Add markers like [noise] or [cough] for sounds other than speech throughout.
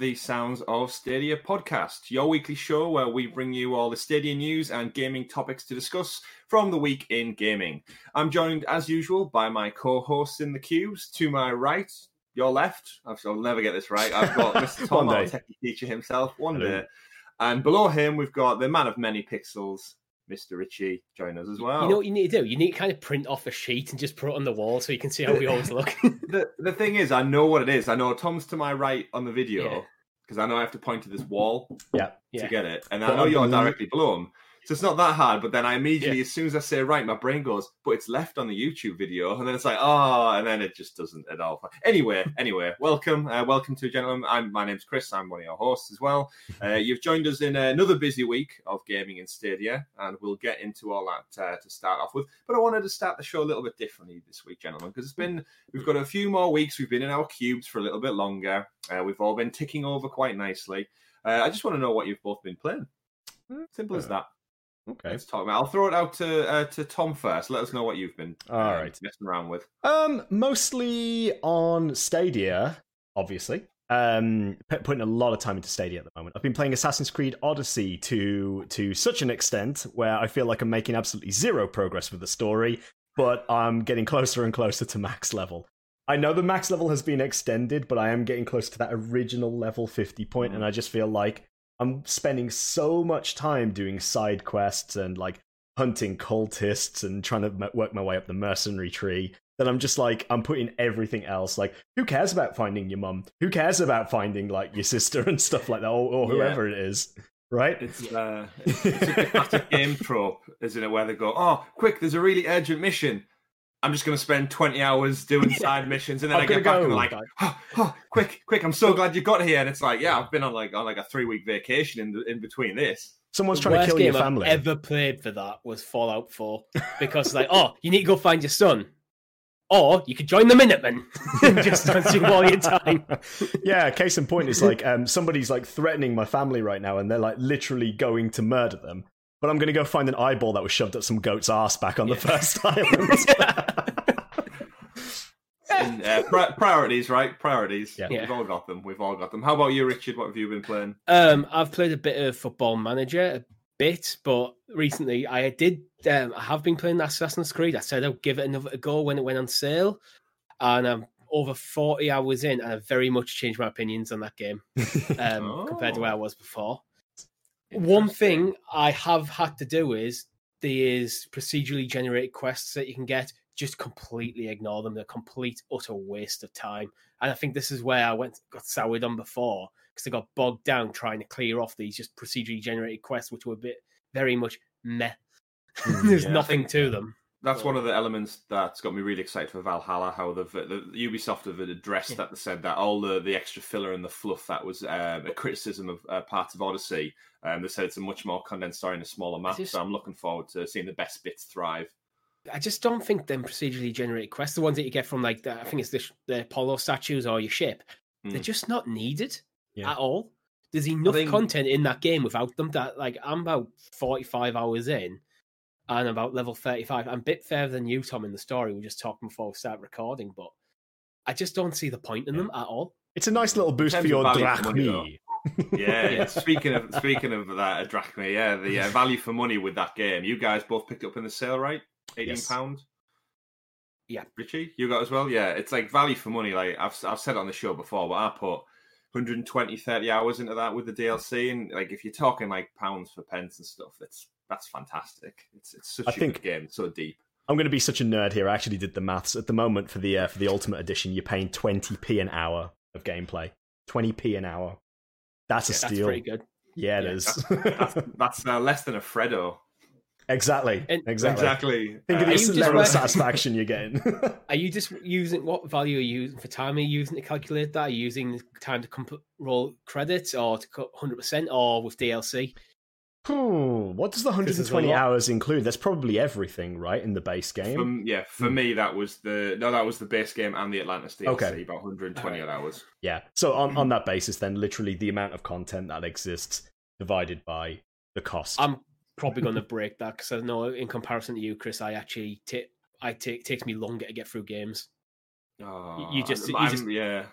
episode 34 of the Sounds of Stadia podcast, your weekly show where we bring you all the Stadia news and gaming topics to discuss from the week in gaming. I'm joined, as usual, by my co hosts in the cubes. To my right, your left, I'll never get this right, I've got [laughs] Mr. Tom, our techie teacher himself, one Hello. day. And below him, we've got the man of many pixels, Mr. Ritchie join us as well. You know what you need to do? You need to kind of print off a sheet and just put it on the wall so you can see how we always look. [laughs] the the thing is, I know what it is. I know Tom's to my right on the video because yeah. I know I have to point to this wall yeah. to yeah. get it, and I know you're directly below him. So it's not that hard, but then I immediately, yeah. as soon as I say right, my brain goes, but it's left on the YouTube video, and then it's like, oh, and then it just doesn't at all. Anyway, anyway, welcome, uh, welcome to gentlemen. I'm my name's Chris. I'm one of your hosts as well. [laughs] Uh, you've joined us in another busy week of gaming in Stadia, and we'll get into all that uh, to start off with. But I wanted to start the show a little bit differently this week, gentlemen, because it's been we've got a few more weeks. We've been in our cubes for a little bit longer. Uh, we've all been ticking over quite nicely. Uh, I just want to know what you've both been playing. Simple as that. Okay. Let's talk about. I'll throw it out to uh, to Tom first. Let us know what you've been all um, right messing around with. Um, mostly on Stadia, obviously. Um, putting a lot of time into Stadia at the moment. I've been playing Assassin's Creed Odyssey to to such an extent where I feel like I'm making absolutely zero progress with the story, but I'm getting closer and closer to max level. I know the max level has been extended, but I am getting close to that original level 50 point, mm. and I just feel like I'm spending so much time doing side quests and like hunting cultists and trying to work my way up the mercenary tree that I'm just like I'm putting everything else like who cares about finding your mum? Who cares about finding like your sister and stuff like that or, or whoever yeah. it is? Right? It's, [laughs] uh, it's a classic game trope, isn't it? Where they go, "Oh, quick! There's a really urgent mission. I'm just going to spend 20 hours doing side missions, and then I'm i get back go. and I'm like, [gasps] oh, oh, quick, quick! I'm so glad you got here. And it's like, yeah, I've been on like on like a three week vacation in the, in between this. Someone's the trying to kill your family. I've ever played for that was Fallout 4 because like, oh, you need to go find your son. Or you could join the Minutemen [laughs] and just [laughs] consume all your time. Yeah, case in point is like um, somebody's like threatening my family right now, and they're like literally going to murder them but I'm going to go find an eyeball that was shoved up some goat's ass back on yeah. the first [laughs] island. and, uh, pri- priorities, right? Priorities. Yeah. yeah. We've all got them. We've all got them. How about you, Richard? What have you been playing? Um, I've played a bit of Football Manager, a bit, but recently I did. Um, I have been playing Assassin's Creed. I said I'd give it another go when it went on sale, and I'm over 40 hours in, and I've very much changed my opinions on that game [laughs] um, oh. compared to where I was before. One thing I have had to do is these procedurally generated quests that you can get. Just completely ignore them. They're complete utter waste of time. And I think this is where I went got soured on before because I got bogged down trying to clear off these just procedurally generated quests, which were a bit very much meh. [laughs] There's hmm. yeah, nothing to them that's one of the elements that's got me really excited for Valhalla. How the, the Ubisoft have addressed yeah. that. They said that all the, the extra filler and the fluff that was um, a criticism of uh, part of Odyssey. Um, they said it's a much more condensed story in a smaller map. Just, so I'm looking forward to seeing the best bits thrive. I just don't think them procedurally generated quests, the ones that you get from like the, I think it's the, the Apollo statues or your ship, mm. they're just not needed yeah. at all. There's enough think... content in that game without them that like I'm about 45 hours in and about level 35. I'm a bit further than you, Tom, in the story. We are just talking before we start recording, but I just don't see the point in yeah. them at all. It's a nice little boost for your drachmae. [laughs] yeah, yeah. Speaking of speaking of that, a drachmae, yeah, the uh, [laughs] value for money with that game. You guys both picked up in the sale, right? Eighteen yes. pound. Yeah, Richie, you got as well. Yeah, it's like value for money. Like I've I've said on the show before, but I put 120, 30 hours into that with the DLC, and like if you're talking like pounds for pence and stuff, that's that's fantastic. It's it's such I a think, good game, so deep. I'm going to be such a nerd here. I actually did the maths. At the moment, for the uh, for the Ultimate Edition, you're paying 20p an hour of gameplay. 20p an hour. That's yeah, a steal. That's pretty good. Yeah, it yeah, is. That's, [laughs] that's, that's uh, less than a Freddo. Exactly. And, exactly. Exactly. Think uh, of the level of satisfaction you're getting. [laughs] are you just using what value are you using for time? Are you using to calculate that? Are you using time to comp- roll credits or to cut 100% or with DLC? Hmm, what does the 120 hours include? That's probably everything, right, in the base game. For, yeah, for hmm. me that was the no, that was the base game and the Atlantis DLC. Okay. about 120 right. hours. Yeah. So on on that basis, then literally the amount of content that exists divided by the cost. I'm probably going to break that because I know in comparison to you, Chris, I actually take I take takes me longer to get through games. Oh, you just, you just yeah.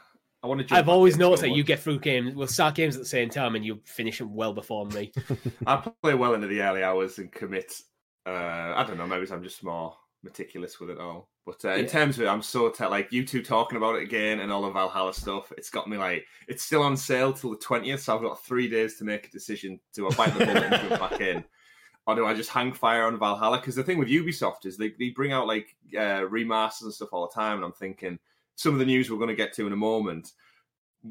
I want to. I've always noticed that you get through games. We'll start games at the same time, and you finish them well before me. [laughs] I play well into the early hours and commit. Uh, I don't know. Maybe I'm just more meticulous with it all. But uh, in terms of it, I'm so te- like you two talking about it again and all the Valhalla stuff. It's got me like it's still on sale till the twentieth, so I've got three days to make a decision. Do I bite the bullet and jump [laughs] back in, or do I just hang fire on Valhalla? Because the thing with Ubisoft is they they bring out like uh, remasters and stuff all the time, and I'm thinking some of the news we're going to get to in a moment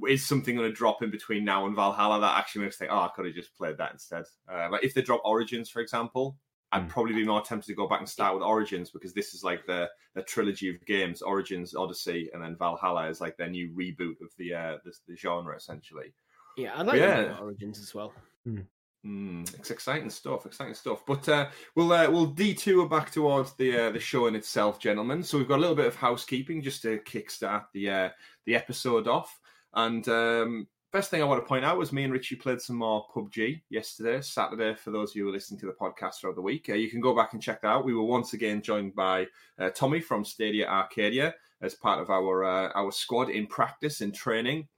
is something going to drop in between now and Valhalla that actually makes me think, oh, I could have just played that instead. Uh, like if they drop Origins, for example, I'd hmm. probably be more tempted to go back and start with Origins because this is like the, the trilogy of games: Origins, Odyssey, and then Valhalla is like their new reboot of the uh, the, the genre, essentially. Yeah, I like yeah. Origins as well. Mm, it's exciting stuff, exciting stuff. But uh, we'll uh, we'll detour back towards the uh, the show in itself, gentlemen. So we've got a little bit of housekeeping just to kickstart the uh, the episode off. And um, First thing I want to point out was me and Richie played some more PUBG yesterday, Saturday, for those of you who are listening to the podcast throughout the week. Uh, you can go back and check that out. We were once again joined by uh, Tommy from Stadia Arcadia as part of our uh, our squad in practice and training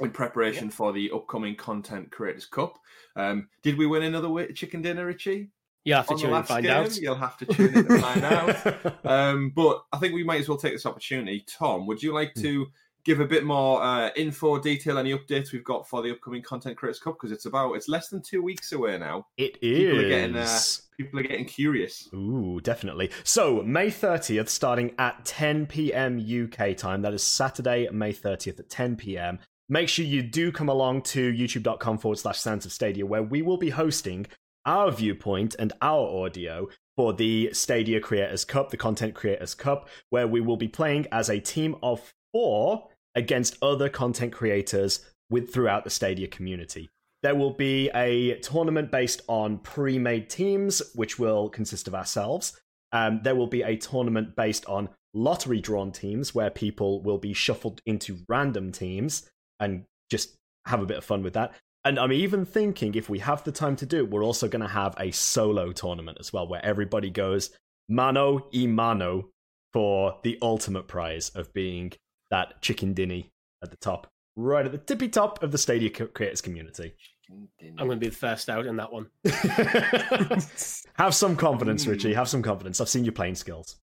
in preparation for the upcoming Content Creators Cup. Um, did we win another chicken dinner, Richie? You have to tune in and find game. out. You'll have to tune in to find out. [laughs] Um, but I think we might as well take this opportunity. Tom, would you like hmm. to give a bit more uh, info, detail, any updates we've got for the upcoming Content Creators Cup because it's about it's less than two weeks away now. It is. People are getting uh, people are getting curious. Ooh, definitely. So May thirtieth, starting at ten p.m. UK time. That is Saturday, May thirtieth at ten p.m. Make sure you do come along to youtube.com forward slash Sounds of Stadia, where we will be hosting our viewpoint and our audio for the Stadia Creators Cup, the Content Creators Cup, where we will be playing as a team of four against other content creators with throughout the Stadia community. There will be a tournament based on pre-made teams, which will consist of ourselves. Um, there will be a tournament based on lottery drawn teams, where people will be shuffled into random teams and just have a bit of fun with that. And I'm even thinking if we have the time to do it, we're also going to have a solo tournament as well, where everybody goes mano y mano for the ultimate prize of being that chicken dinny at the top, right at the tippy top of the Stadia creators community. I'm going to be the first out in that one. [laughs] [laughs] Have some confidence, hmm. Richie. Have some confidence. I've seen your playing skills.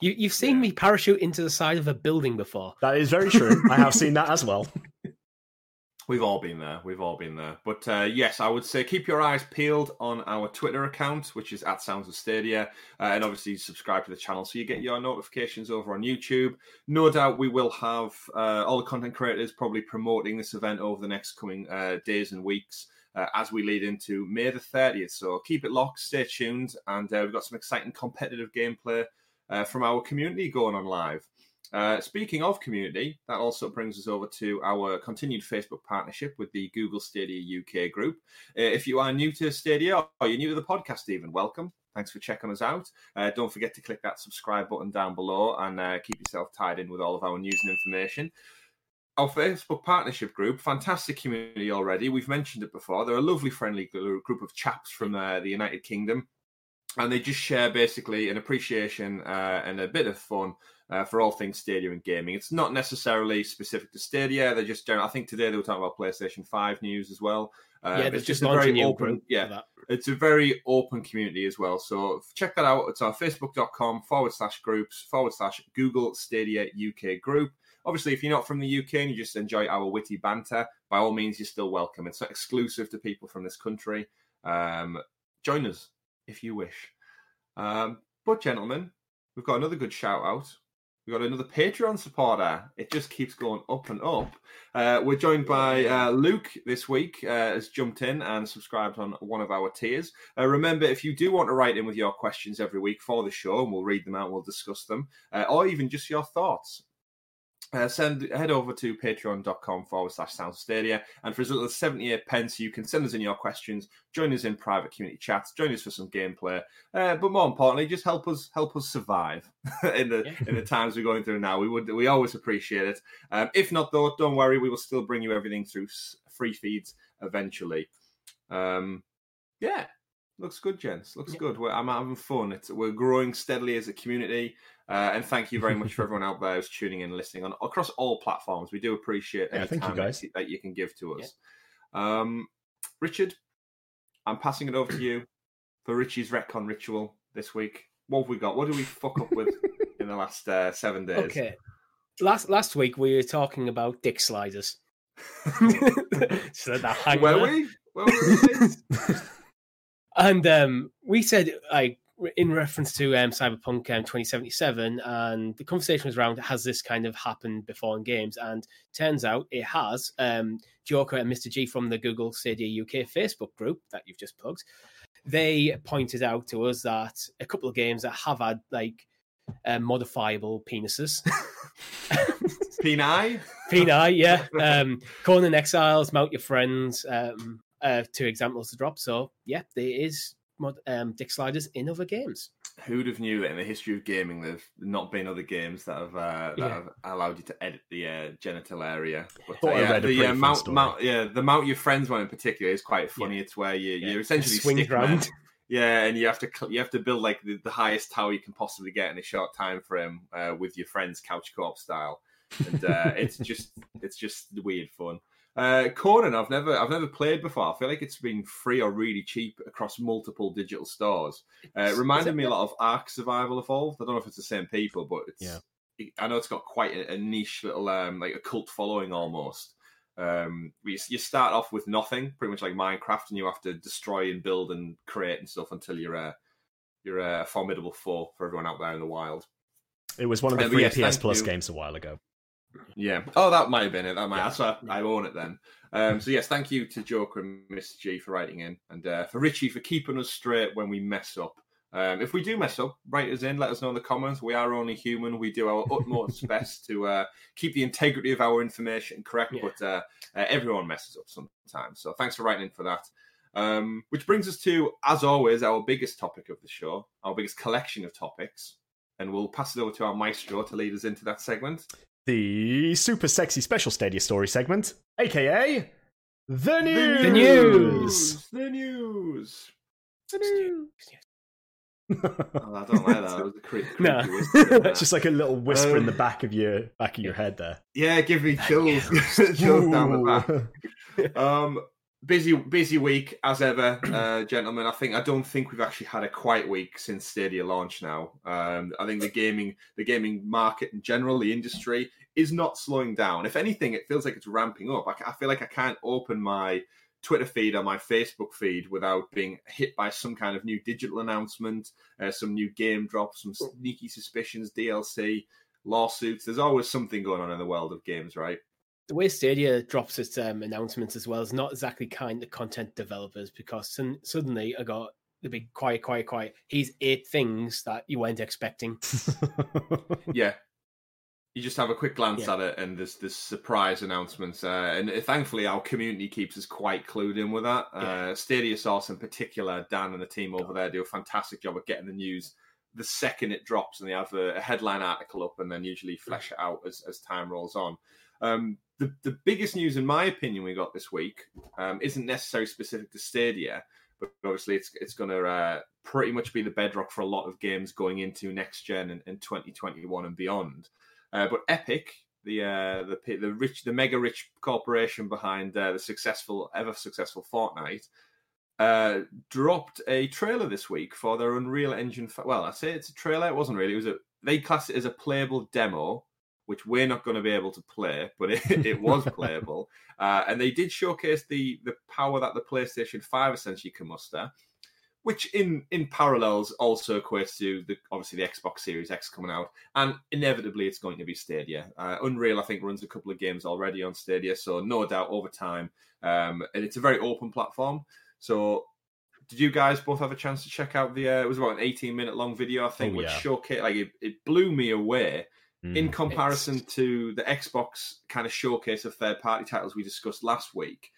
You, you've seen yeah. me parachute into the side of a building before. That is very true. I have seen that as well. [laughs] We've all been there. We've all been there. But uh, yes, I would say keep your eyes peeled on our Twitter account, which is at Sounds of Stadia, uh, and obviously subscribe to the channel so you get your notifications over on YouTube. No doubt we will have uh, all the content creators probably promoting this event over the next coming uh, days and weeks. Uh, as we lead into May the 30th. So keep it locked, stay tuned, and uh, we've got some exciting competitive gameplay from our community going on live. Uh, speaking of community, that also brings us over to our continued Facebook partnership with the Google Stadia UK group. Uh, if you are new to Stadia or you're new to the podcast, even welcome. Thanks for checking us out. Uh, don't forget to click that subscribe button down below and uh, keep yourself tied in with all of our news and information. Our Facebook partnership group, fantastic community already. We've mentioned it before. They're a lovely, friendly group of chaps from uh, the United Kingdom and they just share basically an appreciation uh, and a bit of fun uh, for all things Stadia and gaming. It's not necessarily specific to Stadia. They're just general. I think today they were talking about PlayStation Five news as well. Uh, yeah, it's just a very open. Yeah, it's a very open community as well. So check that out. It's our facebook.com forward slash groups forward slash Google Stadia UK group. Obviously, if you're not from the UK and you just enjoy our witty banter, by all means, you're still welcome. It's not exclusive to people from this country. Um, join us if you wish. Um, but, gentlemen, we've got another good shout out. We've got another Patreon supporter. It just keeps going up and up. Uh, we're joined by uh, Luke this week, uh, has jumped in and subscribed on one of our tiers. Uh, remember, if you do want to write in with your questions every week for the show, and we'll read them out, we'll discuss them, uh, or even just your thoughts, uh, send head over to patreon.com forward slash sound stadia and for as little as 78 pence you can send us in your questions join us in private community chats join us for some gameplay uh, but more importantly just help us help us survive [laughs] in the yeah. in the times we're going through now. We would we always appreciate it. Um, if not though don't worry we will still bring you everything through free feeds eventually. Um, yeah looks good gents. Looks yeah. good. We're, i'm having fun. It's, we're growing steadily as a community Uh, and thank you very much for [laughs] everyone out there who's tuning in and listening on across all platforms. We do appreciate Yeah, any thank you, guys. that you can give to us. Um, Richard, I'm passing it over to you for Richie's retcon ritual this week. What have we got? What do we fuck up with [laughs] in the last uh, seven days? Okay. Last last week we were talking about dick sliders. [laughs] so that hang Were we? Were we? And um, we said, like, in reference to um, Cyberpunk um, 2077, and the conversation was around has this kind of happened before in games? And turns out it has. Um, Joker and Mr. G from the Google Stadia UK Facebook group that you've just plugged, they pointed out to us that a couple of games that have had like uh, modifiable penises. [laughs] Peni? Peni, yeah. [laughs] Um, Conan Exiles, Mount Your Friends, um, uh, two examples to drop. So, yeah, there is mod, um, dick sliders in other games. Who'd have knew that in the history of gaming there've not been other games that have uh, that Yeah. have allowed you to edit the uh, genital area? But, Thought I yeah, read a the uh, mount, story. mount, yeah, the mount your friends one in particular is quite funny. It's where you Yeah. you're essentially Swings stick men. Yeah, and you have to cl- you have to build like the, the highest tower you can possibly get in a short time frame uh, with your friends couch co-op style, and uh, it's [laughs] just it's just weird fun. Uh, Conan, I've never I've never played before. I feel like it's been free or really cheap across multiple digital stores. Uh, it reminded me a lot of Ark Survival Evolved. I don't know if it's the same people, but it's Yeah. it- I know it's got quite a, a niche little um, like a cult following almost. Um, you, you start off with nothing, pretty much like Minecraft, and you have to destroy and build and create and stuff until you're a you're a formidable foe for everyone out there in the wild. It was one of the Uh, free yes, PS Plus you. games a while ago. Yeah. Oh, that might have been it. That might. Yeah. That's why I own it then. Um, so yes, thank you to Joker and Miss G for writing in, and uh, for Richie for keeping us straight when we mess up. Um, if we do mess up, write us in. Let us know in the comments. We are only human. We do our utmost best to uh, keep the integrity of our information correct, Yeah. but uh, uh, everyone messes up sometimes. So thanks for writing in for that. Um, which brings us to, as always, our biggest topic of the show, our biggest collection of topics, and we'll pass it over to our maestro to lead us into that segment. The super sexy special Stadia story segment, aka the news. The news. The news. The news. [laughs] Oh, I don't like that. That was a creepy. No. whisper in there. [laughs] Just like a little whisper in Um, the back of your back of your head there. yeah, give me chills. [laughs] chills down the back. Um, busy, busy week as ever, uh, [clears throat] gentlemen. I think I don't think we've actually had a quiet week since Stadia launch. Now, um, I think the gaming, the gaming market in general, the industry is not slowing down. If anything, it feels like it's ramping up. I, I feel like I can't open my Twitter feed or my Facebook feed without being hit by some kind of new digital announcement, uh, some new game drop, some sneaky suspicions, DLC, lawsuits. There's always something going on in the world of games, right? The way Stadia drops its um, announcements as well is not exactly kind to content developers because sun- suddenly I got the big quiet, quiet, quiet. He's eight things that you weren't expecting. [laughs] yeah. You just have a quick glance Yeah. at it, and there's this surprise announcements. Uh, and thankfully, our community keeps us quite clued in with that. Uh, Stadia Source, in particular, Dan and the team over there do a fantastic job of getting the news the second it drops, and they have a, a headline article up, and then usually flesh it out as, as time rolls on. Um, the the biggest news, in my opinion, we got this week um, isn't necessarily specific to Stadia, but obviously it's it's going to uh, pretty much be the bedrock for a lot of games going into next gen and, and 2021 and beyond. Uh, but Epic, the uh, the the rich, the mega rich corporation behind uh, the successful, ever successful Fortnite, uh, dropped a trailer this week for their Unreal Engine. Fi- well, I say it's a trailer. It wasn't really. It was a they class it as a playable demo, which we're not going to be able to play, but it, [laughs] it was [laughs] playable. Uh, and they did showcase the the power that the PlayStation Five essentially can muster which in in parallels also equates to the obviously the Xbox Series X coming out, and inevitably it's going to be Stadia. Uh, Unreal, I think, runs a couple of games already on Stadia, so no doubt over time, um, and it's a very open platform. So, did you guys both have a chance to check out the? Uh, it was about an eighteen minute long video, I think, Oh, which yeah. showcase like it, it blew me away in Mm. comparison to the Xbox kind of showcase of third party titles we discussed last week.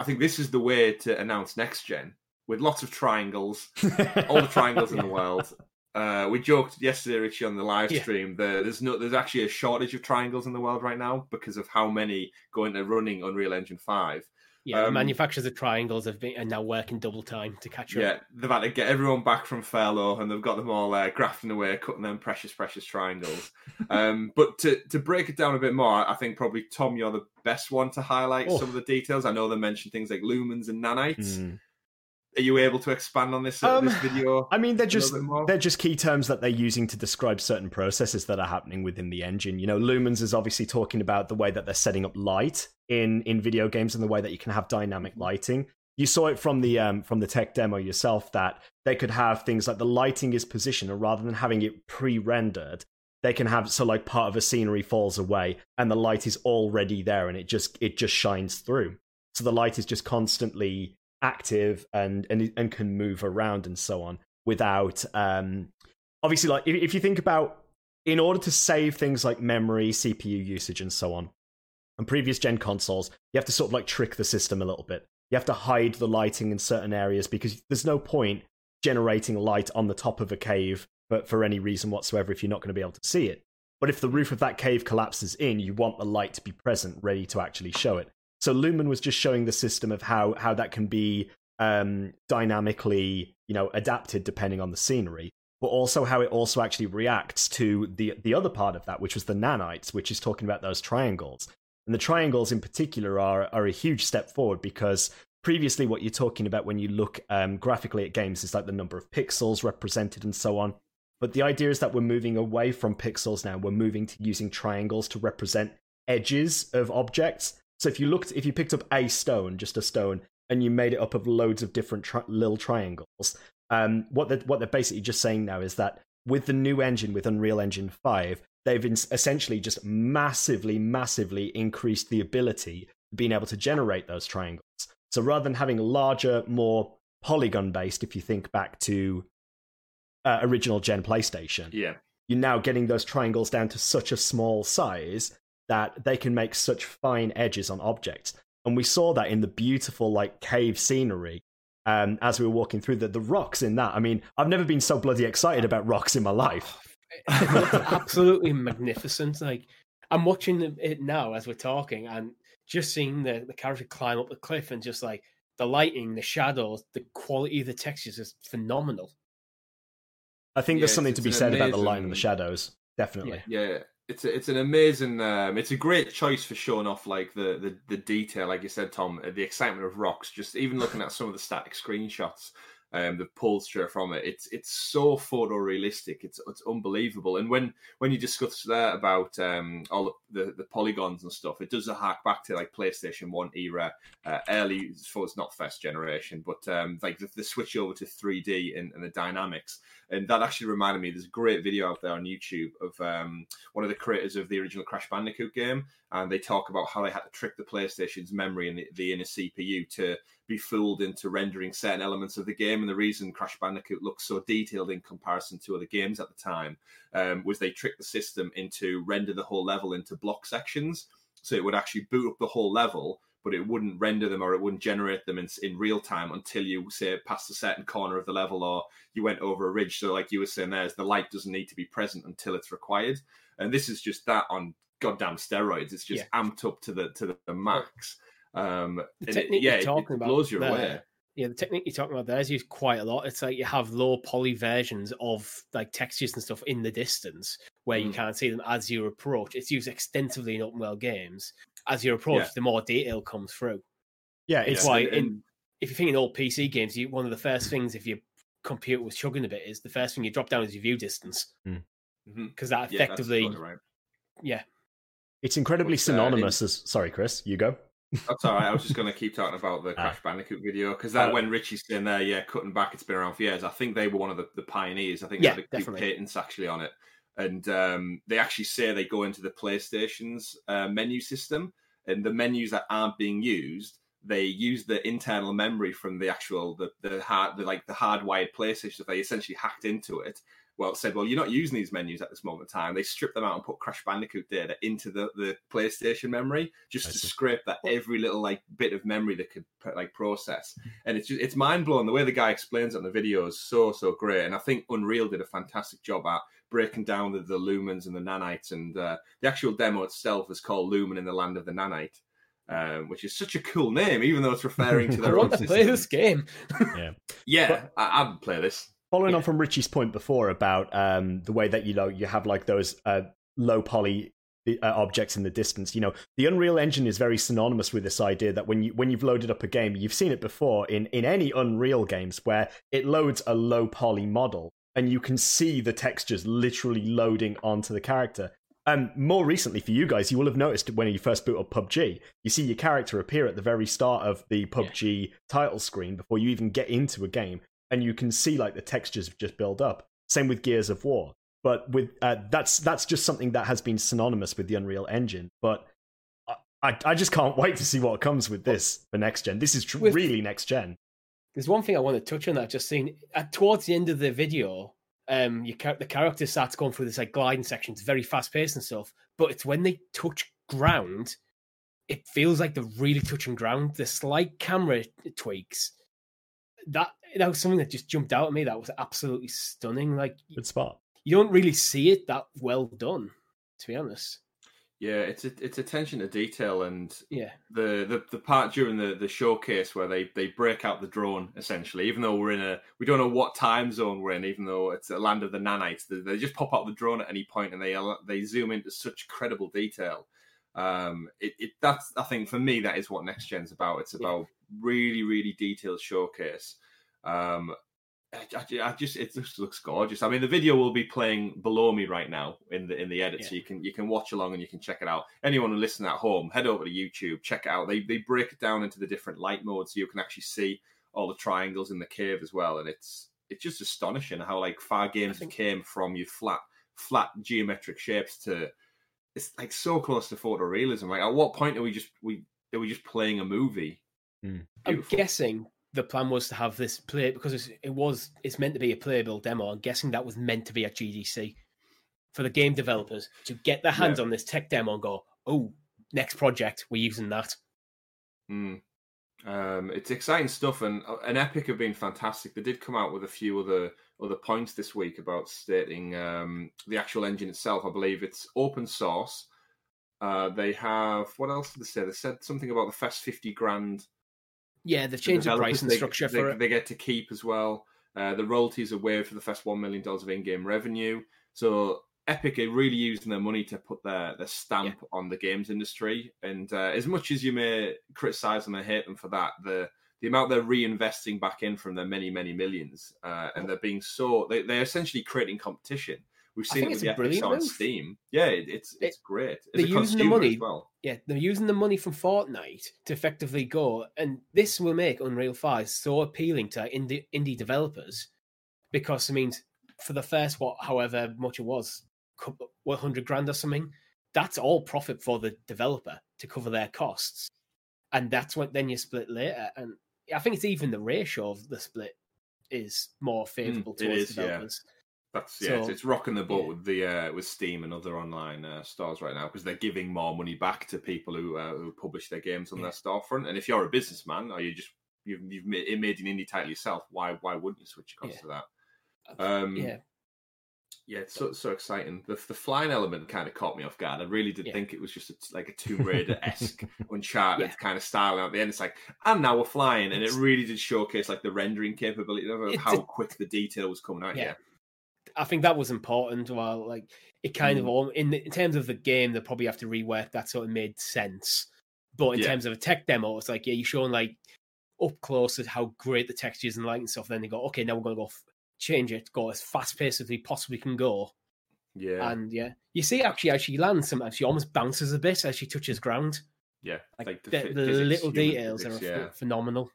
I think this is the way to announce next gen with lots of triangles, all the triangles in the [laughs] world. uh, we joked yesterday, Richie, on the live Yeah. stream. That there's no, there's actually a shortage of triangles in the world right now because of how many go into running Unreal Engine Five. Yeah, the Um, manufacturers of triangles have been are now working double time to catch up. Yeah, they've had to get everyone back from furlough, and they've got them all uh, grafting away, cutting them precious, precious triangles. [laughs] um, but to to break it down a bit more, I think probably Tom, you're the best one to highlight Oh. some of the details. I know they mentioned things like lumens and nanites. Mm. Are you able to expand on this uh, Um, this video? I mean, they're just they're just key terms that they're using to describe certain processes that are happening within the engine. You know, lumens is obviously talking about the way that they're setting up light in in video games and the way that you can have dynamic lighting. You saw it from the um, from the tech demo yourself that they could have things like the lighting is positioned, and rather than having it pre-rendered, they can have so like part of a scenery falls away and the light is already there and it just it just shines through. So the light is just constantly active and and and can move around and so on without um obviously like if, if you think about in order to save things like memory cpu usage and so on on previous gen consoles you have to sort of like trick the system a little bit. You have to hide the lighting in certain areas because there's no point generating light on the top of a cave but for any reason whatsoever if you're not going to be able to see it. But if the roof of that cave collapses in you want the light to be present ready to actually show it so Lumen was just showing the system of how how that can be um, dynamically, you know, adapted depending on the scenery, but also how it also actually reacts to the the other part of that, which was the nanites, which is talking about those triangles. And the triangles in particular are are a huge step forward because previously what you're talking about when you look um, graphically at games is like the number of pixels represented and so on. But the idea is that we're moving away from pixels now. We're moving to using triangles to represent edges of objects. So if you looked, if you picked up a stone, just a stone, and you made it up of loads of different tri- little triangles, um, what they're, what they're basically just saying now is that with the new engine, with Unreal Engine Five, they've in- essentially just massively, massively increased the ability of being able to generate those triangles. So rather than having larger, more polygon based, if you think back to uh, original gen PlayStation, yeah, you're now getting those triangles down to such a small size that they can make such fine edges on objects. And we saw that in the beautiful like cave scenery um, as we were walking through the, the rocks in that. I mean, I've never been so bloody excited about rocks in my life. [laughs] It looked absolutely magnificent. Like I'm watching it now as we're talking, and just seeing the, the character climb up the cliff and just like the lighting, the shadows, the quality of the textures is phenomenal. I think Yeah, there's something to be said an about the light and the shadows. Definitely. yeah. It's a, it's an amazing. Um, it's a great choice for showing off like the, the the detail, like you said, Tom. The excitement of rocks. Just even looking at some of the static screenshots, um, the straight from it. It's it's so photorealistic. It's it's unbelievable. And when when you discuss there about um, all the, the the polygons and stuff, it does a hark back to like PlayStation One era, uh, early. So it's not first generation, but um, like the, the switch over to 3D and, and the dynamics. And that actually reminded me. There's a great video out there on YouTube of um, one of the creators of the original Crash Bandicoot game, and they talk about how they had to trick the PlayStation's memory and the, the inner CPU to be fooled into rendering certain elements of the game. And the reason Crash Bandicoot looks so detailed in comparison to other games at the time um, was they tricked the system into render the whole level into block sections, so it would actually boot up the whole level. But it wouldn't render them or it wouldn't generate them in, in real time until you say past a certain corner of the level or you went over a ridge. So, like you were saying, there's the light doesn't need to be present until it's required and this is just that on goddamn steroids. It's just amped up to the to the max. Um, The and it- technique yeah, you're talking it about blows you there- away. Yeah, the technique you're talking about there is used quite a lot. It's like you have low poly versions of like textures and stuff in the distance where you Mm. can't see them as you approach. It's used extensively in open world games. As you approach, Yeah. the more detail comes through. Yeah, It's it's why And- in, and- if you think in old PC games, you, one of the first things if your computer was chugging a bit is the first thing you drop down is your view distance because that Yeah, that's effectively, totally right. yeah, it's incredibly But, uh, synonymous as sorry, Chris, you go. That's all right. I was just going to keep talking about the [laughs] Ah. Crash Bandicoot video because that Uh, when Richie's saying there, yeah, cutting back, it's been around for years. I think they were one of the, the pioneers. I think Yeah, they had a few patents actually on it, and um, they actually say they go into the PlayStation's uh, menu system, and the menus that aren't being used, they use the internal memory from the actual the the hard the like the hardwired PlayStation. They essentially hacked into it well said, well, you're not using these menus at this moment in time. They stripped them out and put Crash Bandicoot data into the, the PlayStation memory just I to see. scrape that every little like bit of memory that could like process. And it's just, it's mind blowing. The way the guy explains it on the video is so so great. And I think Unreal did a fantastic job at breaking down the, the lumens and the nanites. And uh, the actual demo itself is called Lumen in the Land of the Nanite. Um, which is such a cool name, even though it's referring to [laughs] I their own want to play this game. Yeah. Yeah, I, I'd play this. Following Yeah. on from Richie's point before about um, the way that you know you have like those uh, low poly uh, objects in the distance, you know, the Unreal Engine is very synonymous with this idea that when you when you've loaded up a game, you've seen it before in in any Unreal games where it loads a low poly model and you can see the textures literally loading onto the character. Um, more recently for you guys, you will have noticed when you first boot up PUBG, you see your character appear at the very start of the PUBG title screen before you even get into a game and you can see like the textures just build up. Same with Gears of War, but with uh, that's that's just something that has been synonymous with the Unreal Engine. But I, I, just can't [laughs] wait to see what comes with this for next gen. This is tr- With- really next gen. There's one thing I want to touch on that I've just seen. At, towards the end of the video, um, you the character starts going through this like gliding section. It's very fast paced and stuff. But it's when they touch ground, it feels like they're really touching ground. The slight camera tweaks. That that was something that just jumped out at me. That was absolutely stunning. Like Good spot. you don't really see it that well done, to be honest. Yeah, it's a, it's attention to detail and Yeah, the, the the part during the the showcase where they they break out the drone essentially even though we're in a we don't know what time zone we're in even though it's a land of the nanites they, they just pop out the drone at any point and they they zoom into such credible detail um it, it that's i think for me that is what next gen's about it's Yeah. Really really detailed showcase um I, I- I just it just looks gorgeous. I mean, the video will be playing below me right now in the in the edit, so you can you can watch along and you can check it out. Anyone who listen at home, head over to YouTube, check it out. They they break it down into the different light modes, so you can actually see all the triangles in the cave as well. And it's it's just astonishing how like far games think- came from your flat flat geometric shapes to it's like so close to photorealism. Like at what point are we just we are we just playing a movie? Mm. I'm guessing the plan was to have this play because it's, it was it's meant to be a playable demo. I'm guessing that was meant to be at GDC for the game developers to get their hands on this tech demo and go, oh, next project we're using that. Mm. Um, it's exciting stuff, and uh, and Epic have been fantastic. They did come out with a few other other points this week about stating um, the actual engine itself. I believe it's open source. Uh, they have what else did they say? They said something about the first fifty grand. Yeah, they've changed the pricing they, structure they, for it. They get to keep as well. Uh, the royalties are waived for the first one million dollars of in-game revenue. So Epic are really using their money to put their, their stamp on the games industry. And uh, as much as you may criticize them and hate them for that, the the amount they're reinvesting back in from their many many millions, uh, and they're being so they, they're essentially creating competition. We've I seen it it's with the a Epic on. Steam. Yeah, it, it's it's great. As they're a using the money- as well. Yeah, they're using the money from Fortnite to effectively go, and this will make Unreal 5 so appealing to indie, indie developers because it means for the first, what, however much it was, couple, 100 grand or something, that's all profit for the developer to cover their costs. And that's what then you split later. And I think it's even the ratio of the split is more favorable Mm, it towards is, yeah. That's yeah, it's, So, it's rocking the boat yeah. with the uh, with Steam and other online uh, stores right now because they're giving more money back to people who uh, who publish their games on Yeah. their storefront. And if you're a businessman or you just you've you've made, made an indie title yourself, why why wouldn't you switch across Yeah. to that? Um, yeah, yeah, it's so so exciting. The the flying element kind of caught me off guard. I really did think it was just a, like a Tomb [laughs] Raider esque Uncharted kind of style. And at the end, it's like, and now we're flying, and it really did showcase like the rendering capability of It's how quick the detail was coming out. Yeah. Yeah, I think that was important. While like it kind of Mm. all in, in terms of the game, they probably have to rework that so it made sense. But in Yeah. terms of a tech demo, it's like yeah, you're showing like up close at how great the textures and light and stuff. Then they go, okay, now we're gonna go f- change it, go as fast paced as we possibly can go. yeah, And yeah, you see actually as she lands, sometimes she almost bounces a bit as she touches ground. yeah. Like, the the, the physics, little details physics, are yeah. phenomenal.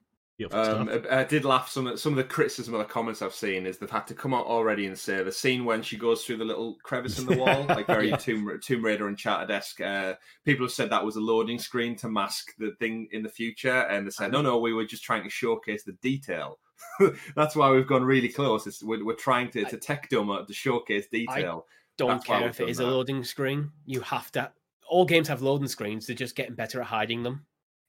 Um. I, I did laugh. Some of, some of the criticism of the comments I've seen is they've had to come out already and say the scene when she goes through the little crevice in the wall, [laughs] like very Yeah. Tomb, Tomb Raider Uncharted-esque. Uh, people have said that was a loading screen to mask the thing in the future, and they said no, no, we were just trying to showcase the detail [laughs] that's why we've gone really close. It's, we're, we're trying to, it's a tech demo to showcase detail. Don't That's care if it is is a loading screen. You have to. All games have loading screens. They're just getting better at hiding them.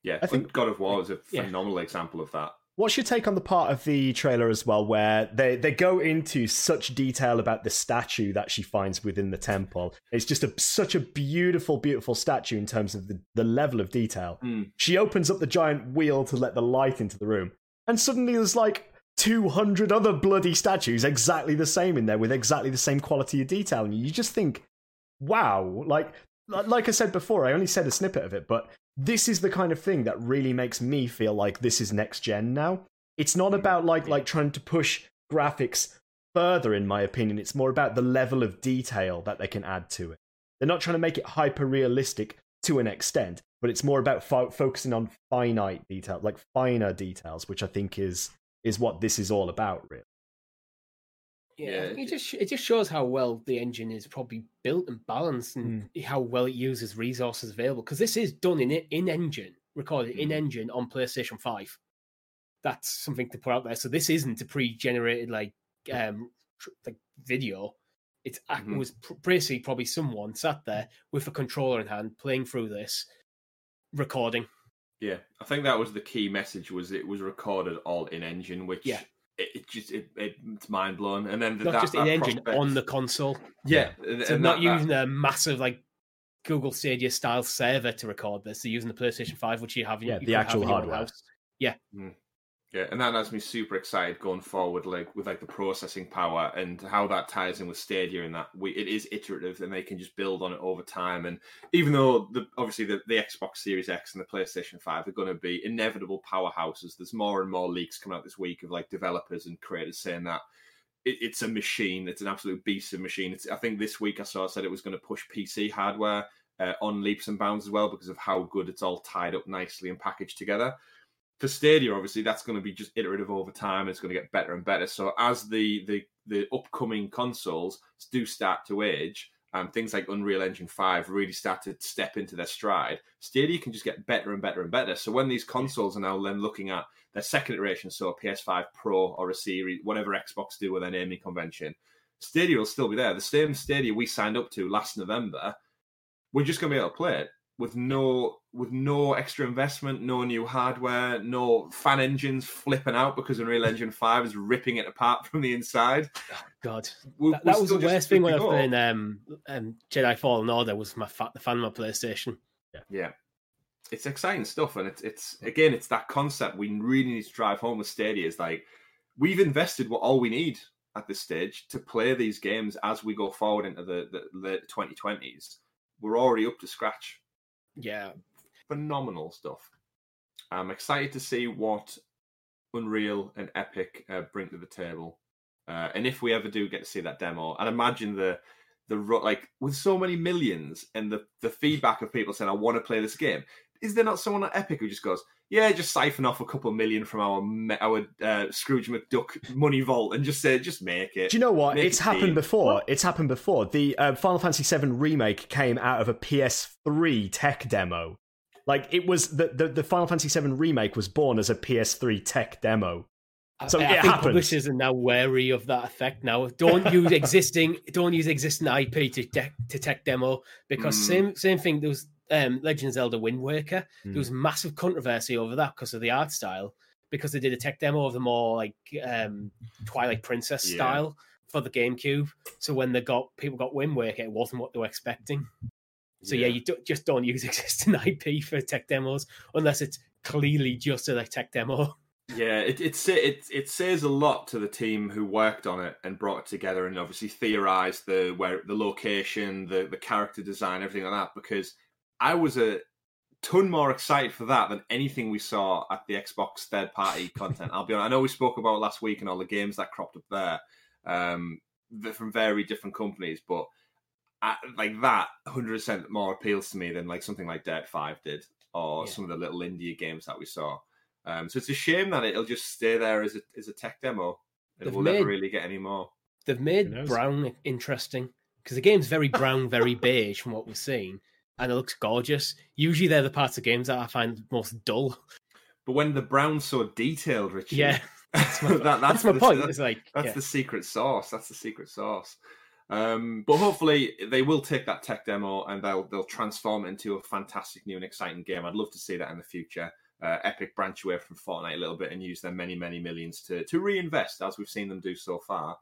Yeah, I think- God of War is a Yeah. phenomenal example of that. What's your take on the part of the trailer as well, where they, they go into such detail about the statue that she finds within the temple? It's just a, such a beautiful, beautiful statue in terms of the, the level of detail. Mm. She opens up the giant wheel to let the light into the room, and suddenly there's like 200 other bloody statues exactly the same in there with exactly the same quality of detail. And you just think, wow, like, like I said before, I only said a snippet of it, but this is the kind of thing that really makes me feel like this is next gen now. It's not mm. about like like trying to push graphics further in my opinion. It's more about the level of detail that they can add to it. They're not trying to make it hyper realistic to an extent, but it's more about fo- focusing on finite detail, like finer details, which I think is is what this is all about really. Yeah, Yeah, it just it just shows how well the engine is probably built and balanced, and how well it uses resources available. Because this is done in in engine, recorded in Mm. engine on PlayStation Five. That's something to put out there. So this isn't a pre-generated like um tr- like video. It's Mhm. it was pr- basically probably someone sat there with a controller in hand playing through this, recording. Yeah, I think that was the key message. Was it was recorded all in engine, which Yeah. It, it just it, it, it's mind blown. And then Not that, just that in engine on the console. yeah, and, So and not that- that- using a massive like Google Stadia style server to record this. They're using the PlayStation Five, which you have. Yeah, you the could have actual in your own hardware. house. Hmm. Yeah, and that has me super excited going forward, like with like the processing power and how that ties in with Stadia, and that we it is iterative, and they can just build on it over time. And even though the obviously the, the Xbox Series X and the PlayStation Five are going to be inevitable powerhouses, there's more and more leaks coming out this week of like developers and creators saying that it, it's a machine, it's an absolute beast of a machine. It's, I think this week I saw said it was going to push PC hardware uh, on leaps and bounds as well because of how good it's all tied up nicely and packaged together for Stadia, obviously, that's going to be just iterative over time. It's going to get better and better. So as the the the upcoming consoles do start to age, and things like Unreal Engine Five really start to step into their stride, Stadia can just get better and better and better. So when these consoles are now then looking at their second iteration, so a PS5 Pro or a Series, whatever Xbox do with their naming convention, Stadia will still be there. The same Stadia we signed up to last November, we're just going to be able to play it with no with no extra investment, no new hardware, no fan engines flipping out because Unreal Engine Five is ripping it apart from the inside. God, We- that, we're that was the worst thing when I was playing um, um, Jedi Fallen Order. Was my fa- the fan of my PlayStation. Yeah, yeah, it's exciting stuff, and it's it's again, it's that concept we really need to drive home with Stadia. Is like we've invested what all we need at this stage to play these games as we go forward into the the late twenty twenties. We're already up to scratch. Yeah, phenomenal stuff. I'm excited to see what Unreal and Epic uh, bring to the table, uh, and if we ever do get to see that demo, and imagine the the like with so many millions and the the feedback of people saying I want to play this game. Is there not someone at Epic who just goes, yeah, just siphon off a couple million from our our uh, Scrooge McDuck money vault and just say, just make it. Do you know what? Make it's it happened big. before. It's happened before. The uh, Final Fantasy VII remake came out of a PS3 tech demo. Like it was the, the the Final Fantasy VII remake was born as a PS3 tech demo. I- So I, it think happens. publishers are now wary of that effect. Now, don't [laughs] use existing, don't use existing IP to tech, to tech demo because Mm. same same thing. There was um, Legend of Zelda Wind Waker. Mm. There was massive controversy over that because of the art style. Because they did a tech demo of the more like um, Twilight Princess Yeah. style for the GameCube. So when they got people got Wind Waker, it wasn't what they were expecting. So yeah, you do, just don't use [laughs] existing IP for tech demos unless it's clearly just a like, tech demo. Yeah, it it it it says a lot to the team who worked on it and brought it together and obviously theorized the where the location, the the character design, everything like that. Because I was a ton more excited for that than anything we saw at the Xbox third party [laughs] content. I'll be honest. I know we spoke about it last week and all the games that cropped up there, um, from very different companies, but I, like that, hundred percent more appeals to me than like something like Dirt Five did or Yeah. some of the little indie games that we saw. Um, so it's a shame that it'll just stay there as a as a tech demo, and They've we'll never really get any more. They've made brown interesting because the game's very brown, very beige from what we've seen, and it looks gorgeous. Usually, they're the parts of games that I find most dull. But when the brown's so detailed, Richie, Yeah, [laughs] That's my, that, that's, that's my the, point. That's, it's like that's yeah. the secret sauce. That's the secret sauce. Um, but hopefully they will take that tech demo and they'll they'll transform it into a fantastic new and exciting game. I'd love to see that in the future. Uh, Epic branch away from Fortnite a little bit and use their many many millions to to reinvest as we've seen them do so far.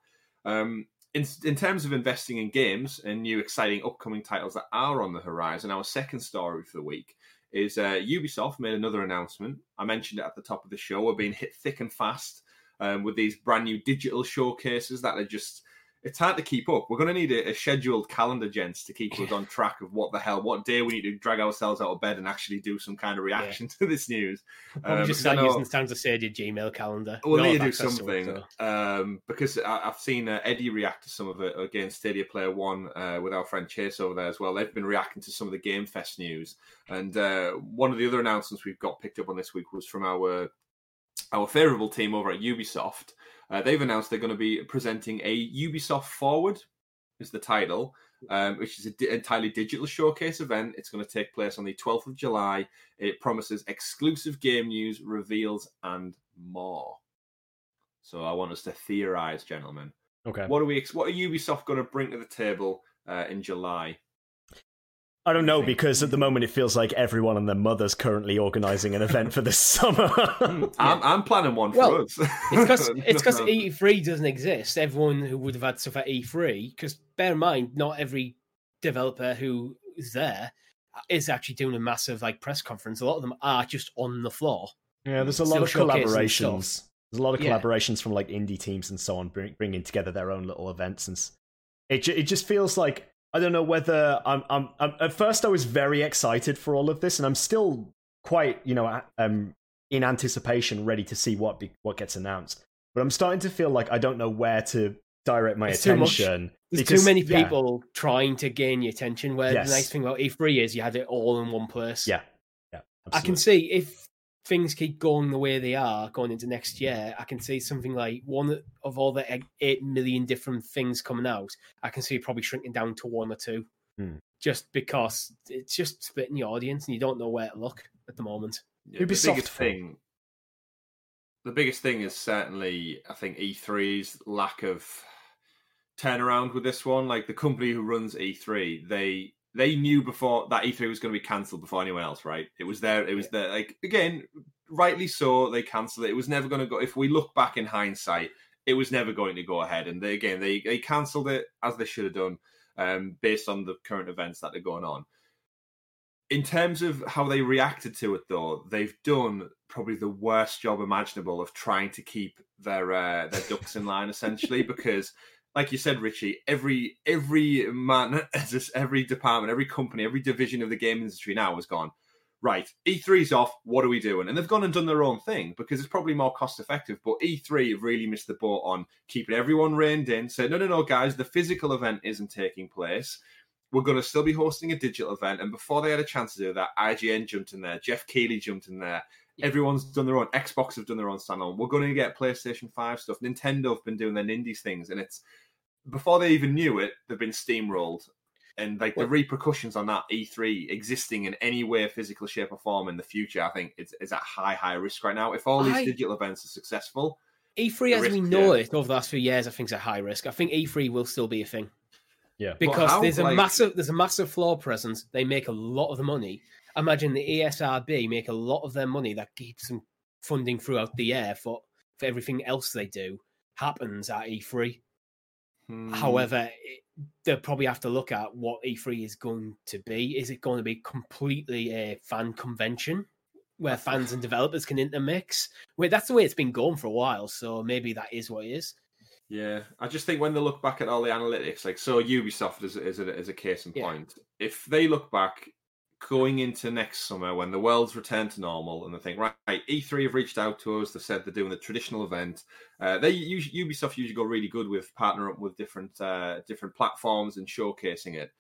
Um, in, in terms of investing in games and new exciting upcoming titles that are on the horizon, our second story for the week is uh, Ubisoft made another announcement. I mentioned it at the top of the show. We're being hit thick and fast um, with these brand new digital showcases that are just it's hard to keep up. We're going to need a, a, scheduled calendar, gents, to keep us on track of what the hell, what day we need to drag ourselves out of bed and actually do some kind of reaction yeah. [laughs] to this news. Probably um, just start using Stands to your Gmail calendar. We'll need to do something um, because I, have seen uh, Eddie react to some of it against Stadia Player One uh, with our friend Chase over there as well. They've been reacting to some of the Game Fest news, and uh, one of the other announcements we've got picked up on this week was from our our favourable team over at Ubisoft. Uh, they've announced they're going to be presenting a Ubisoft Forward, is the title, um, which is an di- entirely digital showcase event. It's going to take place on the 12th of July. It promises exclusive game news, reveals, and more. So I want us to theorize, gentlemen. Okay. What are we? What are Ubisoft going to bring to the table uh, in July? I don't know because at the moment it feels like everyone and their mother's currently organising an event for this [laughs] summer. [laughs] I'm, I'm, planning one well, for us. it's because [laughs] E3 doesn't exist. Everyone who would have had stuff at E3, because bear in mind, not every developer who is there is actually doing a massive like press conference. A lot of them are just on the floor. Yeah, there's a lot of collaborations. There's a lot of collaborations yeah. from like indie teams and so on, bringing together their own little events, and it it just feels like I don't know whether I'm, I'm, I'm, At first, I was very excited for all of this, and I'm still quite, you know, um, in anticipation, ready to see what be, what gets announced. But I'm starting to feel like I don't know where to direct my attention. Too There's because, too many people yeah. trying to gain your attention. Where yes. the nice thing about E3 is you had it all in one place. Yeah, yeah. Absolutely. I can see if things keep going the way they are going into next year, I can see something like one of all the eight million different things coming out. I can see probably shrinking down to one or two, hmm. just because it's just splitting the audience, and you don't know where to look at the moment. Yeah, the biggest thing, the biggest thing is certainly, I think E3's lack of turnaround with this one. Like the company who runs E3, they they knew before that E3 was going to be cancelled before anyone else, right? It was there. It was there. Like again, rightly so. They cancelled it. It was never going to go. If we look back in hindsight, it was never going to go ahead. And they, again, they they cancelled it as they should have done, um, based on the current events that are going on. In terms of how they reacted to it, though, they've done probably the worst job imaginable of trying to keep their uh, their ducks in line, essentially, [laughs] because like you said, Richie, every every man, [laughs] every department, every company, every division of the game industry now has gone right. E3's off. What are we doing? And they've gone and done their own thing because it's probably more cost effective. But E3 have really missed the boat on keeping everyone reined in. Said, no, no, no, guys, the physical event isn't taking place. We're going to still be hosting a digital event. And before they had a chance to do that, IGN jumped in there, Geoff Keighley jumped in there. Everyone's done their own. Xbox have done their own standalone. We're going to get PlayStation Five stuff. Nintendo have been doing their indies things, and it's before they even knew it, they've been steamrolled. And like the repercussions on that E3 existing in any way, physical shape or form in the future, I think is, is at high, high risk right now. If all these I... digital events are successful, E3 as risk, we know yeah. it over the last few years, I think is a high risk. I think E3 will still be a thing. Yeah, because how, there's a like... massive there's a massive floor presence. They make a lot of the money. Imagine the ESRB make a lot of their money that keeps them funding throughout the year for for everything else they do happens at E3. Hmm. However, it, they'll probably have to look at what E3 is going to be. Is it going to be completely a fan convention where fans and developers can intermix? Well, that's the way it's been going for a while, so maybe that is what it is. Yeah, I just think when they look back at all the analytics, like so, Ubisoft is is a, is a case in point. Yeah. If they look back going into next summer when the world's returned to normal and they think, right, E3 have reached out to us. They said they're doing the traditional event. Uh, they usually, Ubisoft usually go really good with partner up with different uh, different platforms and showcasing it.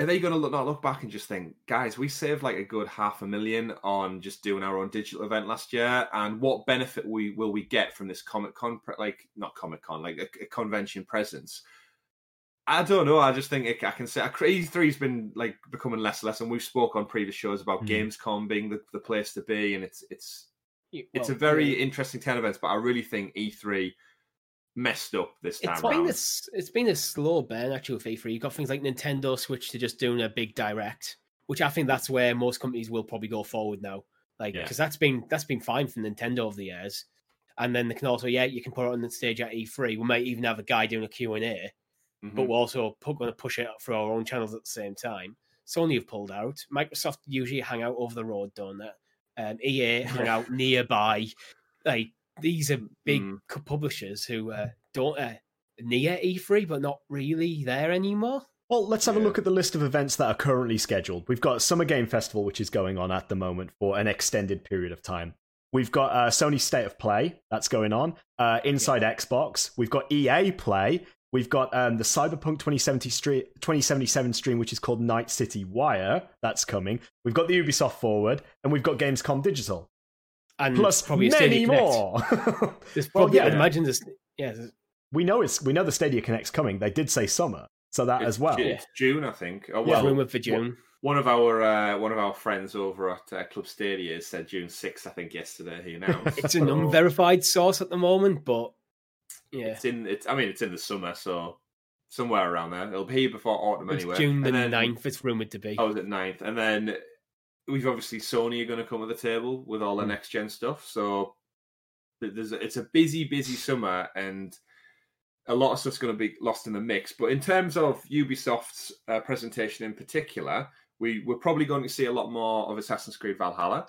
Are they going to look, not look back and just think, guys, we saved like a good half a million on just doing our own digital event last year, and what benefit we will we get from this Comic Con, like not Comic Con, like a, a convention presence? I don't know. I just think it, I can say E3's been like becoming less and less, and we've spoke on previous shows about mm. Gamescom being the, the place to be, and it's it's it's a very yeah. interesting ten events, but I really think E3 messed up this time It's been around. a, s- it's been a slow burn actually with E3. You've got things like Nintendo Switch to just doing a big direct, which I think that's where most companies will probably go forward now. Like Yeah. because that's been that's been fine for Nintendo over the years. And then they can also yeah you can put it on the stage at E3. We might even have a guy doing a Q and A, Mhm. but we're also going to push it up for our own channels at the same time. Sony have pulled out. Microsoft usually hang out over the road, don't they? Um, EA [laughs] hang out nearby. Like these are big Mm. publishers who uh, don't uh, near E3, but not really there anymore. Well, let's have a look at the list of events that are currently scheduled. We've got Summer Game Festival, which is going on at the moment for an extended period of time. We've got uh, Sony State of Play that's going on. Uh, Inside Xbox. We've got EA Play. We've got um, the Cyberpunk 2070 stre- 2077 stream, which is called Night City Wire. That's coming. We've got the Ubisoft Forward, and we've got Gamescom Digital. And Plus probably many more. [laughs] There's Well, yeah. I'd imagine this. Yeah, there's- we know it's we know the Stadia Connect's coming. They did say summer, so that It's as well. It's June, I think. Oh, there's well, rumored for June. One of our uh, one of our friends over at uh, Club Stadia said June sixth. I think yesterday he announced. It's an unverified source at the moment, but yeah, It's in. It's. I mean, it's in the summer, so somewhere around there. It'll be here before autumn it's anyway. June the And then- 9th. It's rumored to be. Oh, was it 9th? And then we've obviously Sony are going to come to the table with all the Mm. next gen stuff. So there's it's a busy, busy summer, and a lot of stuff's going to be lost in the mix. But in terms of Ubisoft's uh, presentation in particular, we we're probably going to see a lot more of Assassin's Creed Valhalla.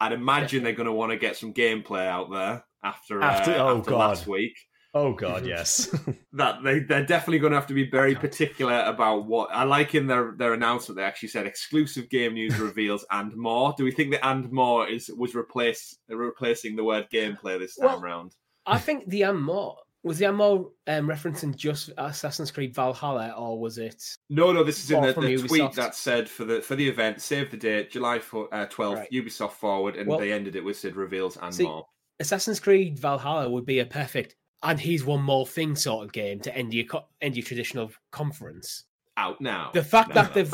I'd imagine they're going to want to get some gameplay out there after After- uh, oh, after God. last week Oh god, [laughs] yes. [laughs] that they they're definitely going to have to be very particular about what I like in their their announcement. They actually said exclusive game news [laughs] reveals and more. Do we think the and more is was replaced replacing the word gameplay this time Well, round? I think the and more was the and more um, referencing just Assassin's Creed Valhalla, or was it? No, no. This is in the, the tweet that said for the for the event, save the date, July uh, twelfth, Right. Ubisoft forward, and Well- they ended it with said reveals and See, more. Assassin's Creed Valhalla would be a perfect and here's one more thing sort of game to end your co- end your traditional conference. Out now. The fact No, that no. they've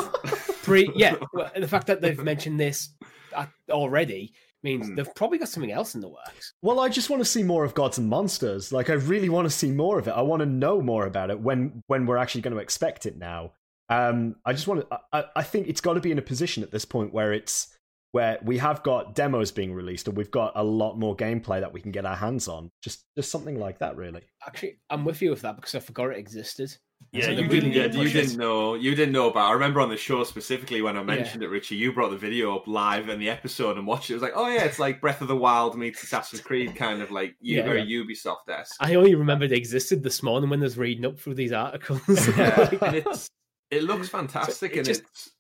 pre yeah, [laughs] the fact that they've mentioned this uh, already means Hmm. they've probably got something else in the works. Well, I just want to see more of Gods and Monsters. Like, I really want to see more of it. I want to know more about it when when we're actually going to expect it now. Um, I just want to. I, I think it's got to be in a position at this point where it's where we have got demos being released and we've got a lot more gameplay that we can get our hands on. Just just something like that, really. Actually, I'm with you with that because I forgot it existed. Yeah, So you didn't. need Yeah, you it. didn't know. You didn't know about. I remember on the show specifically when I mentioned it, Richie. You brought the video up live in the episode and watched it. It was like, oh yeah, it's like Breath of the Wild meets Assassin's Creed, kind of like you Yeah. very Ubisoft esque. I only remembered it existed this morning when I was reading up through these articles. [laughs] and it's it looks fantastic, it and just- it's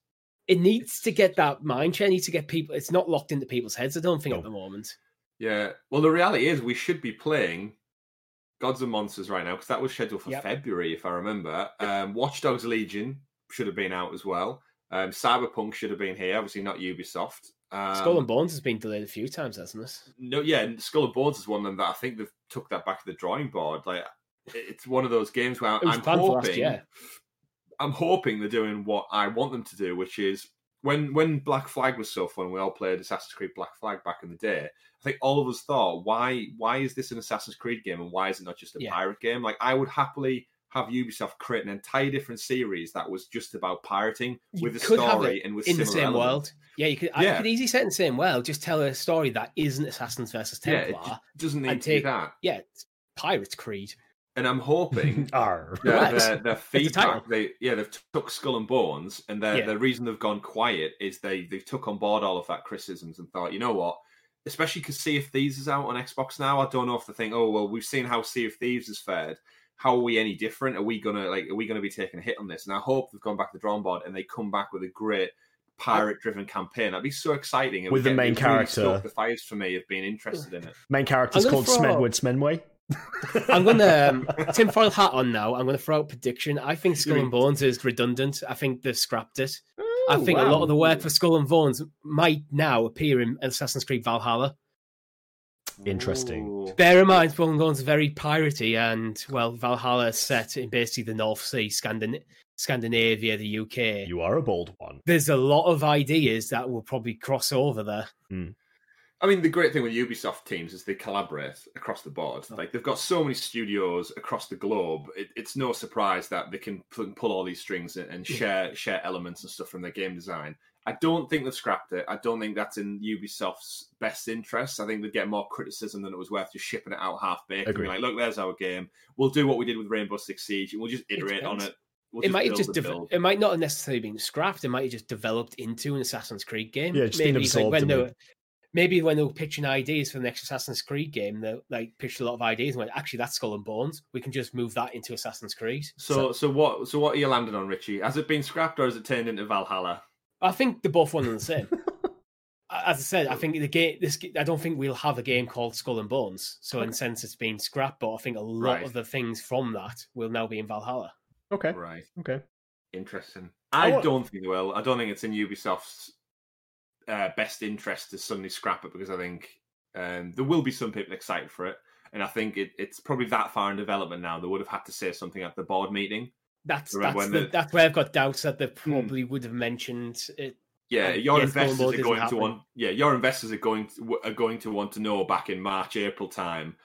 it needs to get that mind share. It needs to get people. It's not locked into people's heads. I don't think No. at the moment. yeah. Well, the reality is we should be playing Gods and Monsters right now because that was scheduled for Yep. February, if I remember. Um, Watch Dogs Legion should have been out as well. Um, Cyberpunk should have been here. Obviously, not Ubisoft. Um, Skull and Bones has been delayed a few times, hasn't it? No, yeah, and Skull and Bones is one of them that I think they've took that back to the drawing board. Like it's one of those games where I'm for last hoping, year. I'm hoping they're doing what I want them to do, which is when when Black Flag was so fun, we all played Assassin's Creed Black Flag back in the day. I think all of us thought, why why is this an Assassin's Creed game and why is it not just a Yeah. pirate game? Like I would happily have Ubisoft create an entire different series that was just about pirating You with a story and with in the same elements. world. Yeah, you could. I could easily set in the same world. Just tell a story that isn't Assassins versus Yeah, Templar. it doesn't need to be that. Yeah, it's Pirates Creed. And I'm hoping [laughs] Arr. their, Relax. their, their feedback. They yeah, they've took Skull and Bones, and the Yeah. the reason they've gone quiet is they they've took on board all of that criticisms and thought, you know what, especially because Sea of Thieves is out on Xbox now. I don't know if they think, oh well, we've seen how Sea of Thieves has fared. How are we any different? Are we gonna like? Are we gonna be taking a hit on this? And I hope they've gone back to the drawing board and they come back with a great pirate-driven campaign. That'd be so exciting. It With the main it really character. the fires for me of being interested in it. Main character's I'm called throw- Smedwood Smenway. I'm going to um, tinfoil hat on now. I'm going to throw out prediction. I think Skull and Bones is redundant. I think they've scrapped it. I think a lot of the work for Skull and Bones might now appear in Assassin's Creed Valhalla. Interesting. Ooh. Bear in mind, Skull and Bones is very piratey, and well, Valhalla is set in basically the North Sea, Scandin- Scandinavia, the UK. You are a bold one. There's a lot of ideas that will probably cross over there. I mean, the great thing with Ubisoft teams is they collaborate across the board. Oh. Like they've got so many studios across the globe. It, it's no surprise that they can pull, all these strings and, share share elements and stuff from their game design. I don't think they've scrapped it. I don't think that's in Ubisoft's best interest. I think they'd get more criticism than it was worth just shipping it out half baked. Agreed. Like, look, there's our game. We'll do what we did with Rainbow Six Siege, and we'll just iterate on it. We'll it might have just build. it might not have necessarily been scrapped. It might have just developed into an Assassin's Creed game. Yeah, been maybe absorbed when a they were, maybe when they were pitching ideas for the next Assassin's Creed game, they like pitched a lot of ideas and went, actually, that's Skull and Bones. We can just move that into Assassin's Creed. So, so what? So, what are you landing on, Richie? Has it been scrapped or has it turned into Valhalla? I think they're both one and the same. [laughs] As I said, I think the game. This I don't think we'll have a game called Skull and Bones. So in a sense, it's been scrapped. But I think a lot Right. of the things from that will now be in Valhalla. Okay. Right. Okay. Interesting. I I don't think they will. I don't think it's in Ubisoft's uh, best interest to suddenly scrap it because I think um, there will be some people excited for it, and I think it, it's probably that far in development now. They would have had to say something at the board meeting. That's that's the, that's where I've got doubts that they probably would have mentioned it. Yeah, your yes, investors are going to happening. want. Yeah, your investors are going to, are going to want to know back in March, April time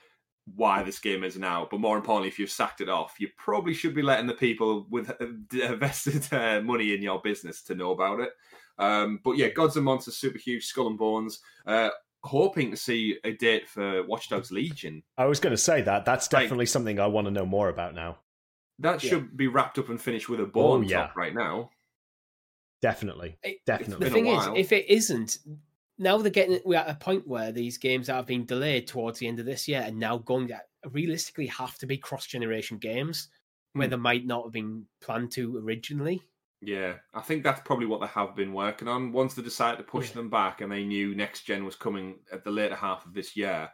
why this game is now. But more importantly, if you've sacked it off, you probably should be letting the people with uh, [laughs] invested uh, money in your business to know about it. Um, but yeah, Gods and Monsters, super huge, Skull and Bones. Uh, hoping to see a date for Watch Dogs Legion. I was going to say that. That's Like- definitely something I want to know more about now. That Yeah. should be wrapped up and finished with a bone Oh, yeah. top right now. Definitely. It- Definitely. The thing is, if it isn't, now they're getting we're at a point where these games that have been delayed towards the end of this year and now going to realistically have to be cross generation games where Hmm. they might not have been planned to originally. Yeah, I think that's probably what they have been working on. Once they decided to push Yeah. them back and they knew next gen was coming at the later half of this year,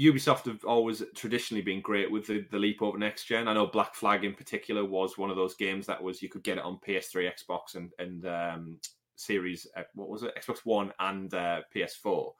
Ubisoft have always traditionally been great with the, the leap over next gen. I know Black Flag in particular was one of those games that was you could get it on PS3, Xbox, and and um, Series uh, what was it, Xbox One and uh, PS4.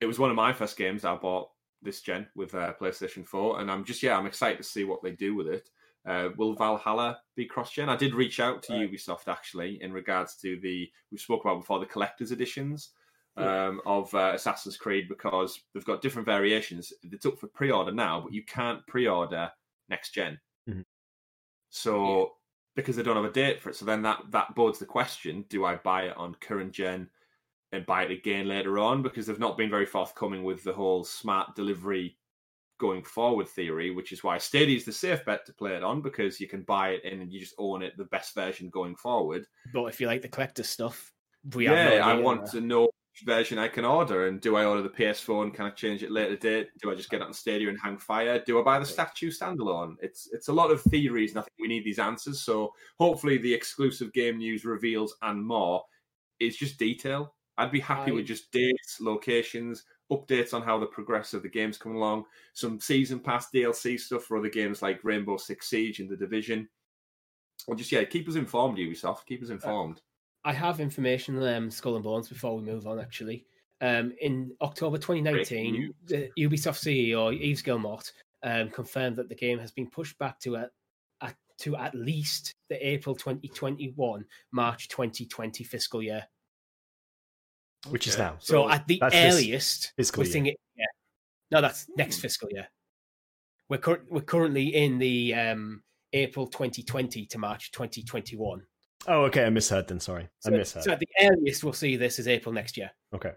It was one of my first games I bought this gen with uh, PlayStation 4, and I'm just yeah, I'm excited to see what they do with it. Uh, will Valhalla be cross gen? I did reach out to Right. Ubisoft actually in regards to the we spoke about before the collector's editions Yeah. um, of uh, Assassin's Creed because they've got different variations. It's up for pre order now, but you can't pre order next general Mhm. So because they don't have a date for it, so then that that bodes the question: Do I buy it on current gen and buy it again later on? Because they've not been very forthcoming with the whole smart delivery going forward theory, which is why Stadia is the safe bet to play it on because you can buy it in and you just own it, the best version going forward. But if you like the collector stuff, we have yeah, no I want to know which version I can order, and do I order the PS4 and can I change it later date? Do I just get it on Stadia and hang fire? Do I buy the statue standalone? It's it's a lot of theories, and I think we need these answers. So hopefully, the exclusive game news reveals and more is just detail. I'd be happy I- with just dates, locations, updates on how the progress of the game's coming along, some season pass DLC stuff for other games like Rainbow Six Siege and The Division. Or just yeah, keep us informed, Ubisoft. Keep us informed. I have information on um, Skull and Bones before we move on. Actually, um, in October 2019, the Ubisoft CEO Yves Guillemot um, confirmed that the game has been pushed back to at, at to at least the April 2021 March 2020 fiscal year. Which is now. So, at the earliest, fiscal we're year. seeing it. Yeah, no, that's next fiscal year. We're cur- we're currently in the um, April 2020 to March 2021. Oh, okay. I misheard then. Sorry. I So, misheard. so at the earliest, we'll see this is April next year. Okay.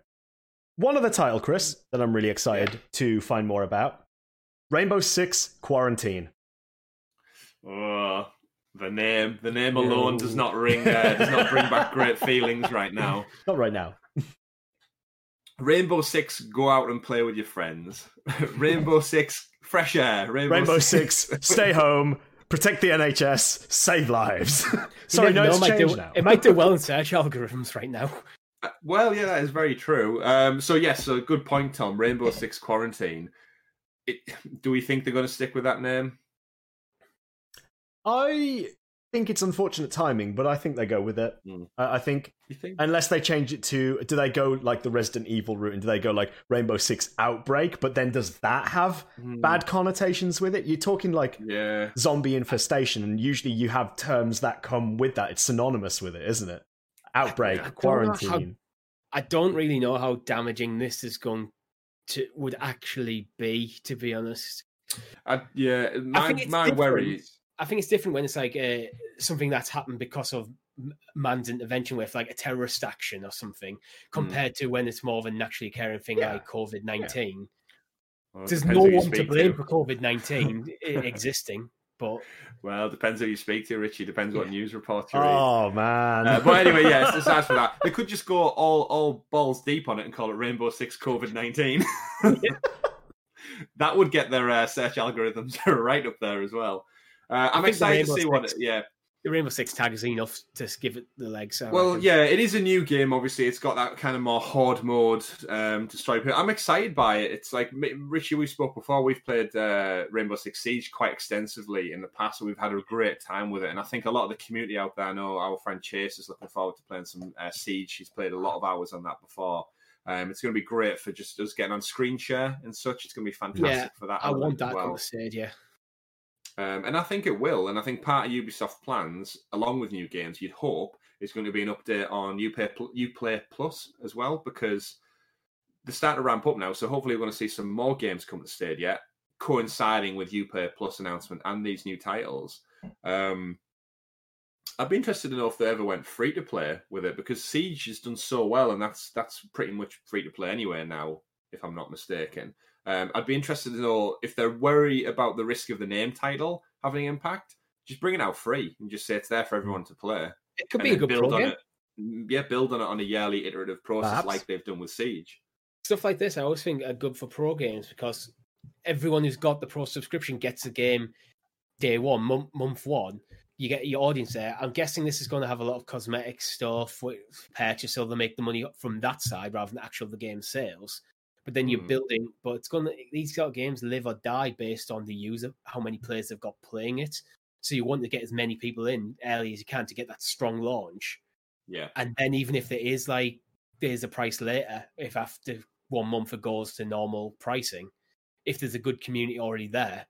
One other title, Chris, that I'm really excited to find more about Rainbow Six Quarantine. Oh, the name, the name alone does not ring, uh, does not bring back [laughs] great feelings right now. Not right now. Rainbow Six, go out and play with your friends. [laughs] Rainbow Six, fresh air. Rainbow, Rainbow Six, stay [laughs] home, protect the NHS, save lives. [laughs] Sorry, no, it's it might changed do, now. It might do well in search algorithms right now. Uh, Well, yeah, that is very true. Um, so yes, so good point, Tom. Rainbow Six Quarantine. It, do we think they're going to stick with that name? I think it's unfortunate timing, but I think they go with it. Hmm. I I think think? unless they change it to, do they go like the Resident Evil route and do they go like Rainbow Six Outbreak? But then does that have Hmm. bad connotations with it? You're talking like Yeah. zombie infestation, and usually you have terms that come with that. It's synonymous with it, isn't it? Outbreak, I don't know how- quarantine. I don't really know how damaging this is going to would actually be. To be honest, I, yeah, my think it's my different. worry. I think it's different when it's like uh, something that's happened because of man's intervention with like a terrorist action or something, compared to when it's more of a naturally occurring thing Hmm. Yeah. like COVID nineteen. Well, There's no one to speak blame for COVID nineteen [laughs] existing, but Well, it depends who you speak to, Richie. Depends what Yeah. news reports you read. Oh man. Uh, but anyway, yes, aside from that, they could just go all all balls deep on it and call it Rainbow Six COVID nineteen. [laughs] [laughs] that would get their uh, search algorithms right up there as well. Uh, I'm excited to see what. It, yeah, the Rainbow Six tag is enough to give it the legs. I well, reckon. yeah, it is a new game. Obviously, it's got that kind of more horde mode um, to strike. I'm excited by it. It's like Richie, we spoke before. We've played uh, Rainbow Six Siege quite extensively in the past, and we've had a great time with it. And I think a lot of the community out there, I know our friend Chase is looking forward to playing some uh, Siege. She's played a lot of hours on that before. Um, it's going to be great for just us getting on screen share and such. It's going to be fantastic Yeah, for that. I want that well. on the stage. Yeah, Um, and I think it will. And I think part of Ubisoft plans, along with new games, you'd hope is going to be an update on Uplay, Uplay Plus as well, because they're starting to ramp up now. So hopefully, we're going to see some more games come to Stadia, coinciding with Uplay Plus announcement and these new titles. Um, I'd be interested to know if they ever went free to play with it, because Siege has done so well, and that's that's pretty much free to play anyway now, if I'm not mistaken. Um, I'd be interested to know if they're worried about the risk of the name title having impact. Just bring it out free and just say it's there for everyone to play. it could be a good build on it. Mm, Yeah, build on it on a yearly iterative process Perhaps. like they've done with Siege. Stuff like this, I always think are good for pro games because everyone who's got the pro subscription gets the game day one, month, month one. You get your audience there. I'm guessing this is going to have a lot of cosmetic stuff purchase, so they'll make the money from that side rather than actual the game sales. But then you're Hmm. building, but it's going to these sort of games live or die based on the user, how many players they've got playing it. So you want to get as many people in early as you can to get that strong launch. Yeah. And then even if there is like there's a price later, if after one month it goes to normal pricing, if there's a good community already there,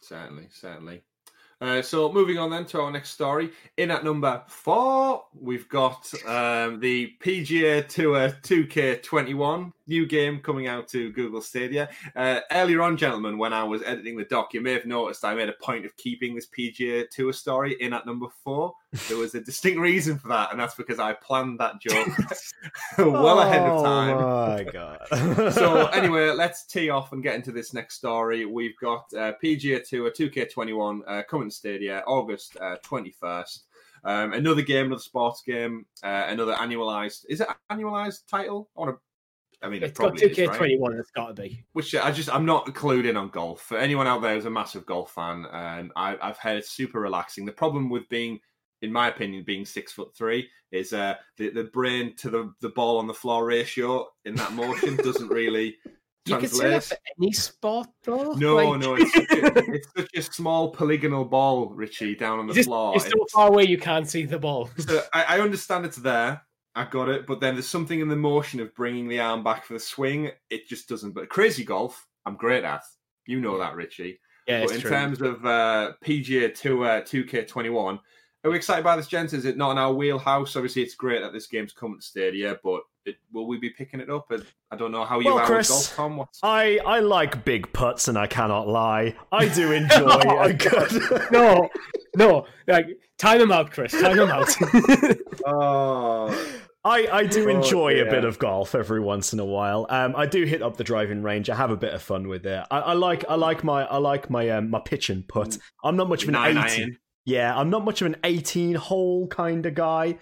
Certainly, certainly. Uh, so moving on then to our next story. In at number four, we've got um, the PGA Tour 2K21 new game coming out to Google Stadia. Uh, earlier on, gentlemen, when I was editing the doc, you may have noticed I made a point of keeping this PGA Tour story in at number four. There was a distinct reason for that, and that's because I planned that joke [laughs] [laughs] well ahead of time. Oh my god. [laughs] so anyway, let's tee off and get into this next story. We've got uh, PGA Tour 2K21 uh, coming to Stadia August uh, 21st. Um, another game, another sports game, uh, another annualized. Is it annualized title? I want to. I mean, it it's got two is, K right? twenty one. It's got to be. Which I just I'm not clued in on golf. For anyone out there who's a massive golf fan, and I, I've heard it's super relaxing. The problem with being, in my opinion, being six foot three is uh, the the brain to the the ball on the floor ratio in that motion [laughs] doesn't really You could say that translate. for any sport, though. No, Like- no, [laughs] it's such, a, it's such a small polygonal ball, Richie, down on the It's just- floor. it's so It's- far away you can't see the ball. [laughs] so I, I understand it's there. I got it, but then there's something in the motion of bringing the arm back for the swing. It just doesn't. But crazy golf, I'm great at. You know that, Richie. Yeah, but in true. terms of uh, PGA Tour 2K21, are we excited by this, gents? Is it not in our wheelhouse? Obviously, it's great that this game's coming to Stadia, but it, will we be picking it up? I don't know how you Well, are Chris, with golf, Tom. What's... I I like big putts, and I cannot lie. I do enjoy [laughs] Oh, a good. no, no, like time him out, Chris. Time him out. [laughs] Oh, I, I do Oh, enjoy a bit of golf every once in a while. Um, I do hit up the driving range. I have a bit of fun with it. I, I like I like my I like my um, my pitch and putt. I'm not much of an Nine 18. iron. Yeah, I'm not much of an 18 hole kind of guy.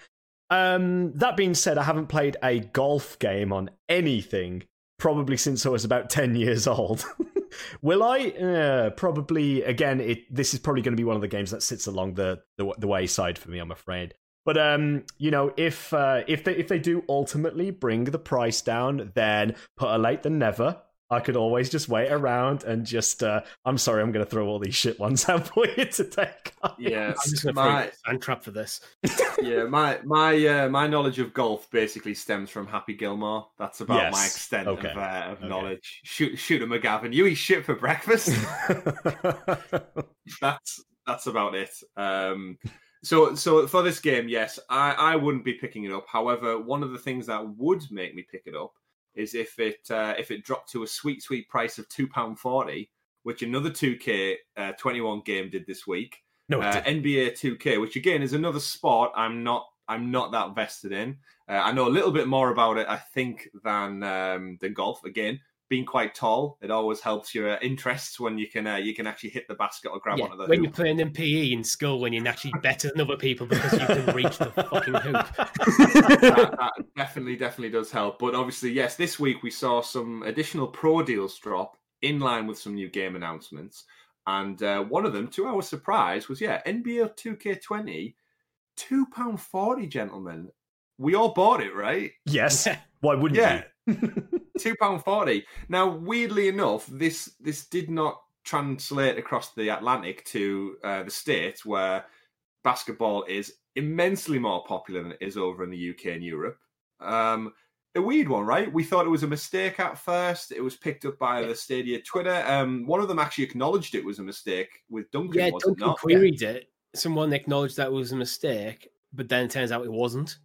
Um, that being said, I haven't played a golf game on anything probably since I was about 10 years old. [laughs] Will I? Uh, probably. Again, it. This is probably going to be one of the games that sits along the, the the wayside for me. I'm afraid. But um, you know, if uh, if they if they do ultimately bring the price down, then put a late than never. I could always just wait around and just. Uh, I'm sorry, I'm going to throw all these shit ones [laughs] out for you to take. Yeah, I'm just going to my, sand trap for this. [laughs] yeah, my my uh, my knowledge of golf basically stems from Happy Gilmore. That's about Yes. my extent Okay. of, uh, of Okay. knowledge. Shoot, Shooter McGavin. You eat shit for breakfast. [laughs] that's that's about it. Um, So, so for this game, yes, I, I wouldn't be picking it up. However, one of the things that would make me pick it up is if it uh, if it dropped to a sweet sweet price of two pound forty, which another two K uh, twenty one game did this week. No, uh, NBA two K, which again is another sport I'm not I'm not that vested in. Uh, I know a little bit more about it, I think, than um, than golf. Again, being quite tall, it always helps your interests when you can uh, you can actually hit the basket or grab Yeah, of the when hoop. you're playing in PE in school, when you're actually better than other people because you can reach the fucking hoop. [laughs] [laughs] that, that definitely, definitely does help. But obviously, yes, this week we saw some additional pro deals drop in line with some new game announcements. And uh, one of them, to our surprise, was yeah, NBA 2K20, £2.40, gentlemen. We all bought it, right? yes. Why wouldn't Yeah. you? [laughs] two pound forty. Now, weirdly enough, this this did not translate across the Atlantic to uh, the states, where basketball is immensely more popular than it is over in the UK and Europe. Um, a weird one, right? We thought it was a mistake at first. It was picked up by the Stadia Twitter. Um, one of them actually acknowledged it was a mistake with Duncan. Yeah, Duncan not? queried it. Someone acknowledged that was a mistake, but then it turns out it wasn't.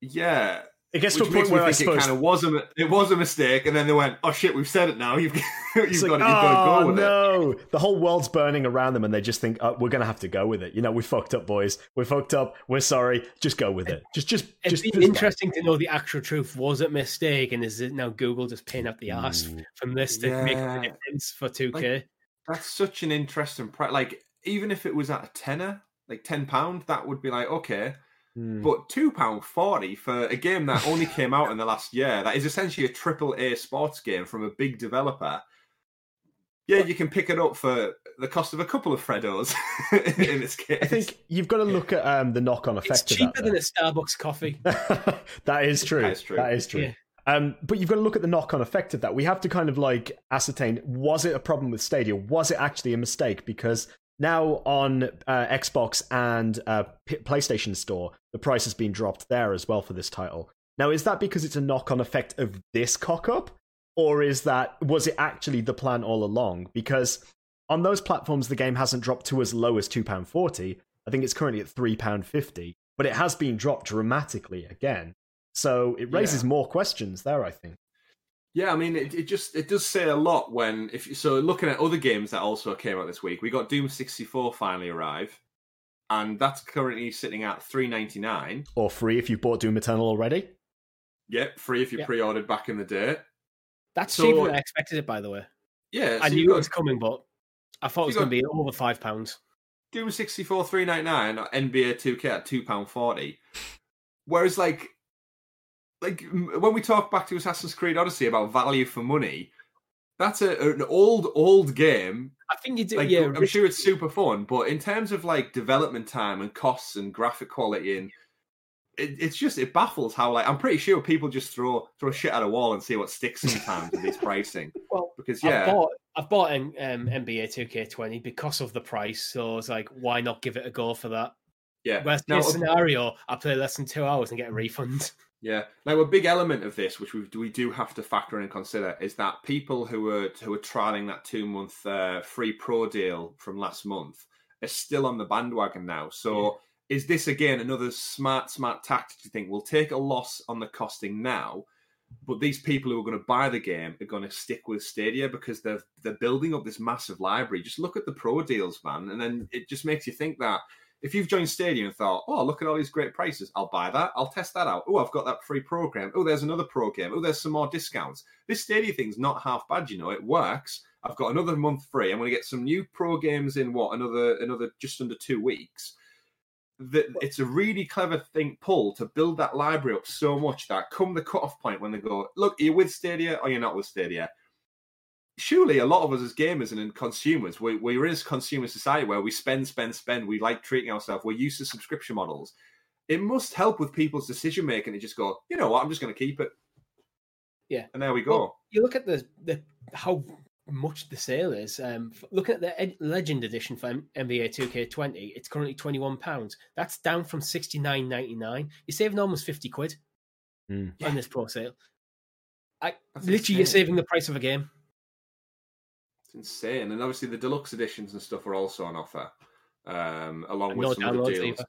Yeah, It gets which to a point where I think it kind of was a it was a mistake, and then they went, "Oh shit, we've said it now. [laughs] You've you've It's got like, to, you've got to oh go with it." no! The whole world's burning around them, and they just think oh, we're gonna have to go with it. You know, we fucked up, boys. We fucked up. We're sorry. Just go with it. Just, just, It'd just. be interesting to know the actual truth. Was it a mistake, and is it now Google just paying up the ass Ooh. Mm. from this to make a difference for two K? That's such an interesting price. Like, even if it was at a tenner, like ten pound, that would be like okay. Hmm. But two pound forty for a game that only came out in the last year, that is essentially a triple A sports game from a big developer. Yeah, you can pick it up for the cost of a couple of Freddos [laughs] in this case. I think you've got to look at um, the knock-on It's effect of cheaper that. than a Starbucks coffee. [laughs] that is true. That is true. That is true. Yeah. Um, but you've got to look at the knock-on effect of that. We have to kind of like ascertain: was it a problem with Stadia? Was it actually a mistake? Because now on uh, Xbox and uh, P- PlayStation Store, the price has been dropped there as well for this title. Now, is that because it's a knock-on effect of this cock-up, or is that was it actually the plan all along? Because on those platforms, the game hasn't dropped to as low as two pound forty. I think it's currently at three pound fifty, but it has been dropped dramatically again. So it raises Yeah. more questions there. I think. Yeah, I mean, it, it just it does say a lot when if you- so looking at other games that also came out this week, we got Doom sixty four finally arrive, and that's currently sitting at three ninety nine. Or free if you've bought Doom Eternal already. Yep, free if you Yep. pre ordered back in the day. That's So- cheaper than I expected it, by the way. Yeah, I knew you've it was coming, but I thought it was going to be over five pounds. Doom sixty four three ninety nine, NBA two K at two pound forty. Whereas like like when we talk back to Assassin's Creed Odyssey about value for money, that's a, an old old game I think you do. like yeah, I'm sure it's super fun, but in terms of like development time and costs and graphic quality and it, it's just it baffles how like I'm pretty sure people just throw throw shit at a wall and see what sticks sometimes with this [laughs] pricing well, because I've yeah bought I've bought um, NBA 2K20 because of the price, so it's like, why not give it a go for that? yeah Worst now, case scenario, I play less than two hours and get a refund. Yeah now a big element of this which we we do have to factor in and consider is that people who are who are trialing that two month uh, free pro deal from last month are still on the bandwagon now so. Is this again another smart, smart tactic to think we'll take a loss on the costing now, but these people who are going to buy the game are going to stick with Stadia because they're they're building up this massive library. Just look at the pro deals, man, and then it just makes you think that if you've joined Stadia and thought, "Oh, look at all these great prices, I'll buy that. I'll test that out. Oh, I've got that free program. Oh, there's another pro game. Oh, there's some more discounts. This Stadia thing's not half bad, you know. It works. I've got another month free. I'm going to get some new pro games in what another another just under two weeks." it's a really clever thing pull to build that library up so much that come the cutoff point when they go, look, are you with Stadia or you're not with Stadia? Surely a lot of us as gamers and in consumers, we, we're in a consumer society where we spend, spend, spend. We like treating ourselves. We're used to subscription models. It must help with people's decision making to just go, you know what, I'm just going to keep it. Yeah. And there we go. Well, you look at the the how much the sale is. Um, f- looking at the Ed- Legend Edition for M- NBA 2K20, it's currently twenty one pounds. That's down from sixty nine ninety nine. You're saving almost fifty quid Mm. on this pro sale. I That's literally you're saving the price of a game. It's insane. And obviously the deluxe editions and stuff are also on offer. um, along And with no some other downloads deals. either.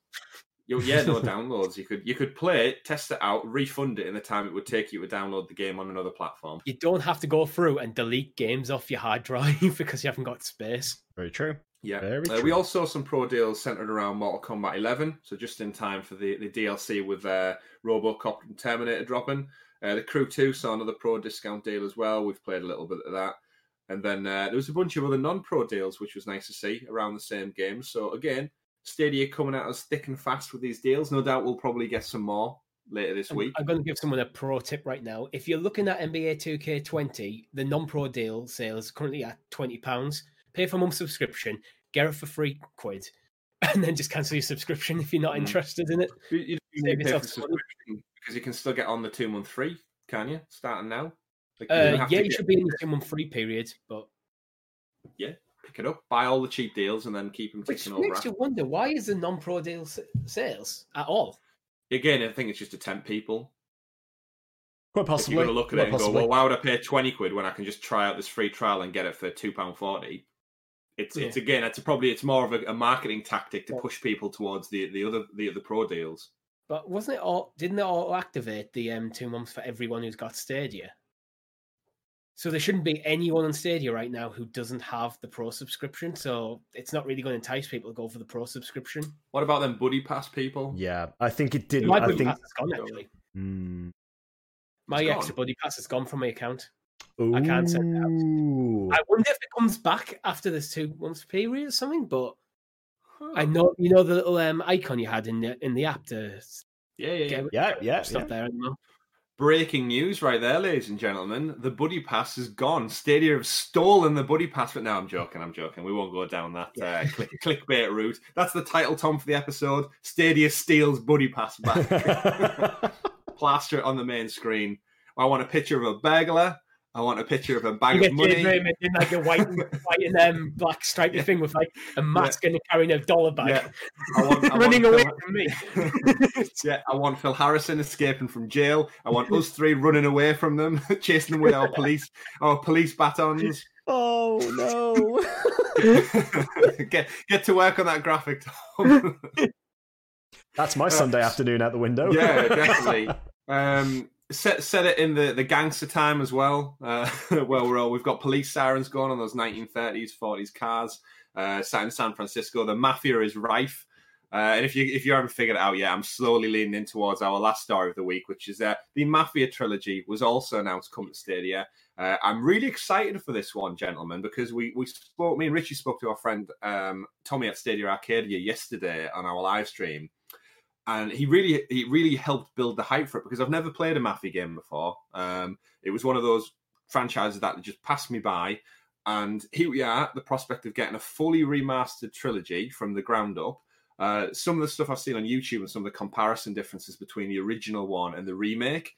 You- yeah, no [laughs] downloads. You could you could play it, test it out, refund it in the time it would take you to download the game on another platform. You don't have to go through and delete games off your hard drive [laughs] because you haven't got space. Very true. Yeah. Very Uh, we also saw some pro deals centered around Mortal Kombat 11, so just in time for the, the DLC with uh, RoboCop and Terminator dropping. Uh, the Crew 2 saw another pro discount deal as well. We've played a little bit of that. And then uh, there was a bunch of other non pro deals, which was nice to see around the same game. So again, Stadia coming at us thick and fast with these deals. No doubt we'll probably get some more later this I'm- week. I'm going to give someone a pro tip right now. If you're looking at NBA 2K20, the non-pro deal sale is currently at twenty pounds. Pay for a month subscription, get it for three quid, [laughs] and then just cancel your subscription if you're not Mm. interested in it. You, you don't Save pay for yourself subscription because you can still get on the two month free, can you? Starting now. Like, Uh, don't yeah, you should be in the two-month free period, but yeah, pick it up, buy all the cheap deals, and then keep them which ticking over. makes you wonder why is the non-pro deal s- sales at all? Again, I think it's just to tempt people. Quite If possibly. you're going to look at Quite it and possibly. go, well, why would I pay twenty quid when I can just try out this free trial and get it for two pound forty? It's it's again, it's probably it's more of a, a marketing tactic to Yeah. push people towards the the other the other pro deals. But wasn't it all? Didn't it all activate the um two months for everyone who's got Stadia? So there shouldn't be anyone on Stadia right now who doesn't have the pro subscription. So it's not really going to entice people to go for the pro subscription. What about them buddy pass people? Yeah, I think it did. My I buddy think. pass is gone actually. Mm. My It's extra gone? buddy pass is gone from my account. I can't send it out. I wonder if it comes back after this two months period or something. But Huh. I know you know the little um, icon you had in the in the app to Yeah, yeah, yeah. get Yeah, yeah, it's not yeah. there anymore. Breaking news right there, ladies and gentlemen. The buddy pass is gone. Stadia have stolen the buddy pass, but no, I'm joking. I'm joking. We won't go down that uh, click, clickbait route. That's the title, Tom, for the episode. Stadia steals buddy pass back. [laughs] Plaster it on the main screen. I want a picture of a burglar. I want a picture of a bag You of get money. Jade Raymond in like a white, [laughs] white and um, black stripy Yeah. thing with like a mask and carrying a dollar bag, Yeah. I want, I [laughs] running want away Phil- from me. [laughs] yeah, I want Phil Harrison escaping from jail. I want us three running away from them, chasing them with our police, our police batons. oh no! get get to work on that graphic, Tom. That's my Sunday afternoon out the window. yeah, definitely. Um, set set it in the, the gangster time as well. Uh, [laughs] we're all we've got police sirens going on those 1930s, 40s cars. Uh, in San Francisco, the mafia is rife. Uh, and if you if you haven't figured it out yet, I'm slowly leaning in towards our last story of the week, which is that the Mafia trilogy was also announced coming to Stadia. Uh, I'm really excited for this one, gentlemen, because we we spoke. Me and Richie spoke to our friend um, Tommy at Stadia Arcadia yesterday on our live stream, and he really he really helped build the hype for it because I've never played a Mafia game before. Um, it was one of those franchises that just passed me by, and here we are, the prospect of getting a fully remastered trilogy from the ground up. Uh, some of the stuff I've seen on YouTube and some of the comparison differences between the original one and the remake,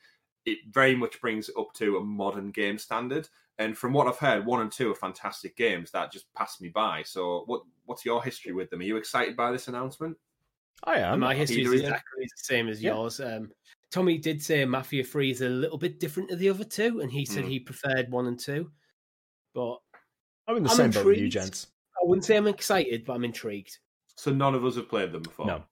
it very much brings it up to a modern game standard. And from what I've heard, one and two are fantastic games that just passed me by. So, what what's your history with them? Are you excited by this announcement? I am. My history is Either is it? exactly the same as Yeah. yours. Um, Tommy did say Mafia Three is a little bit different to the other two, and he said Mm. he preferred one and two. But I'm in the I'm same boat with you, gents. I wouldn't say I'm excited, but I'm intrigued. So none of us have played them before. No.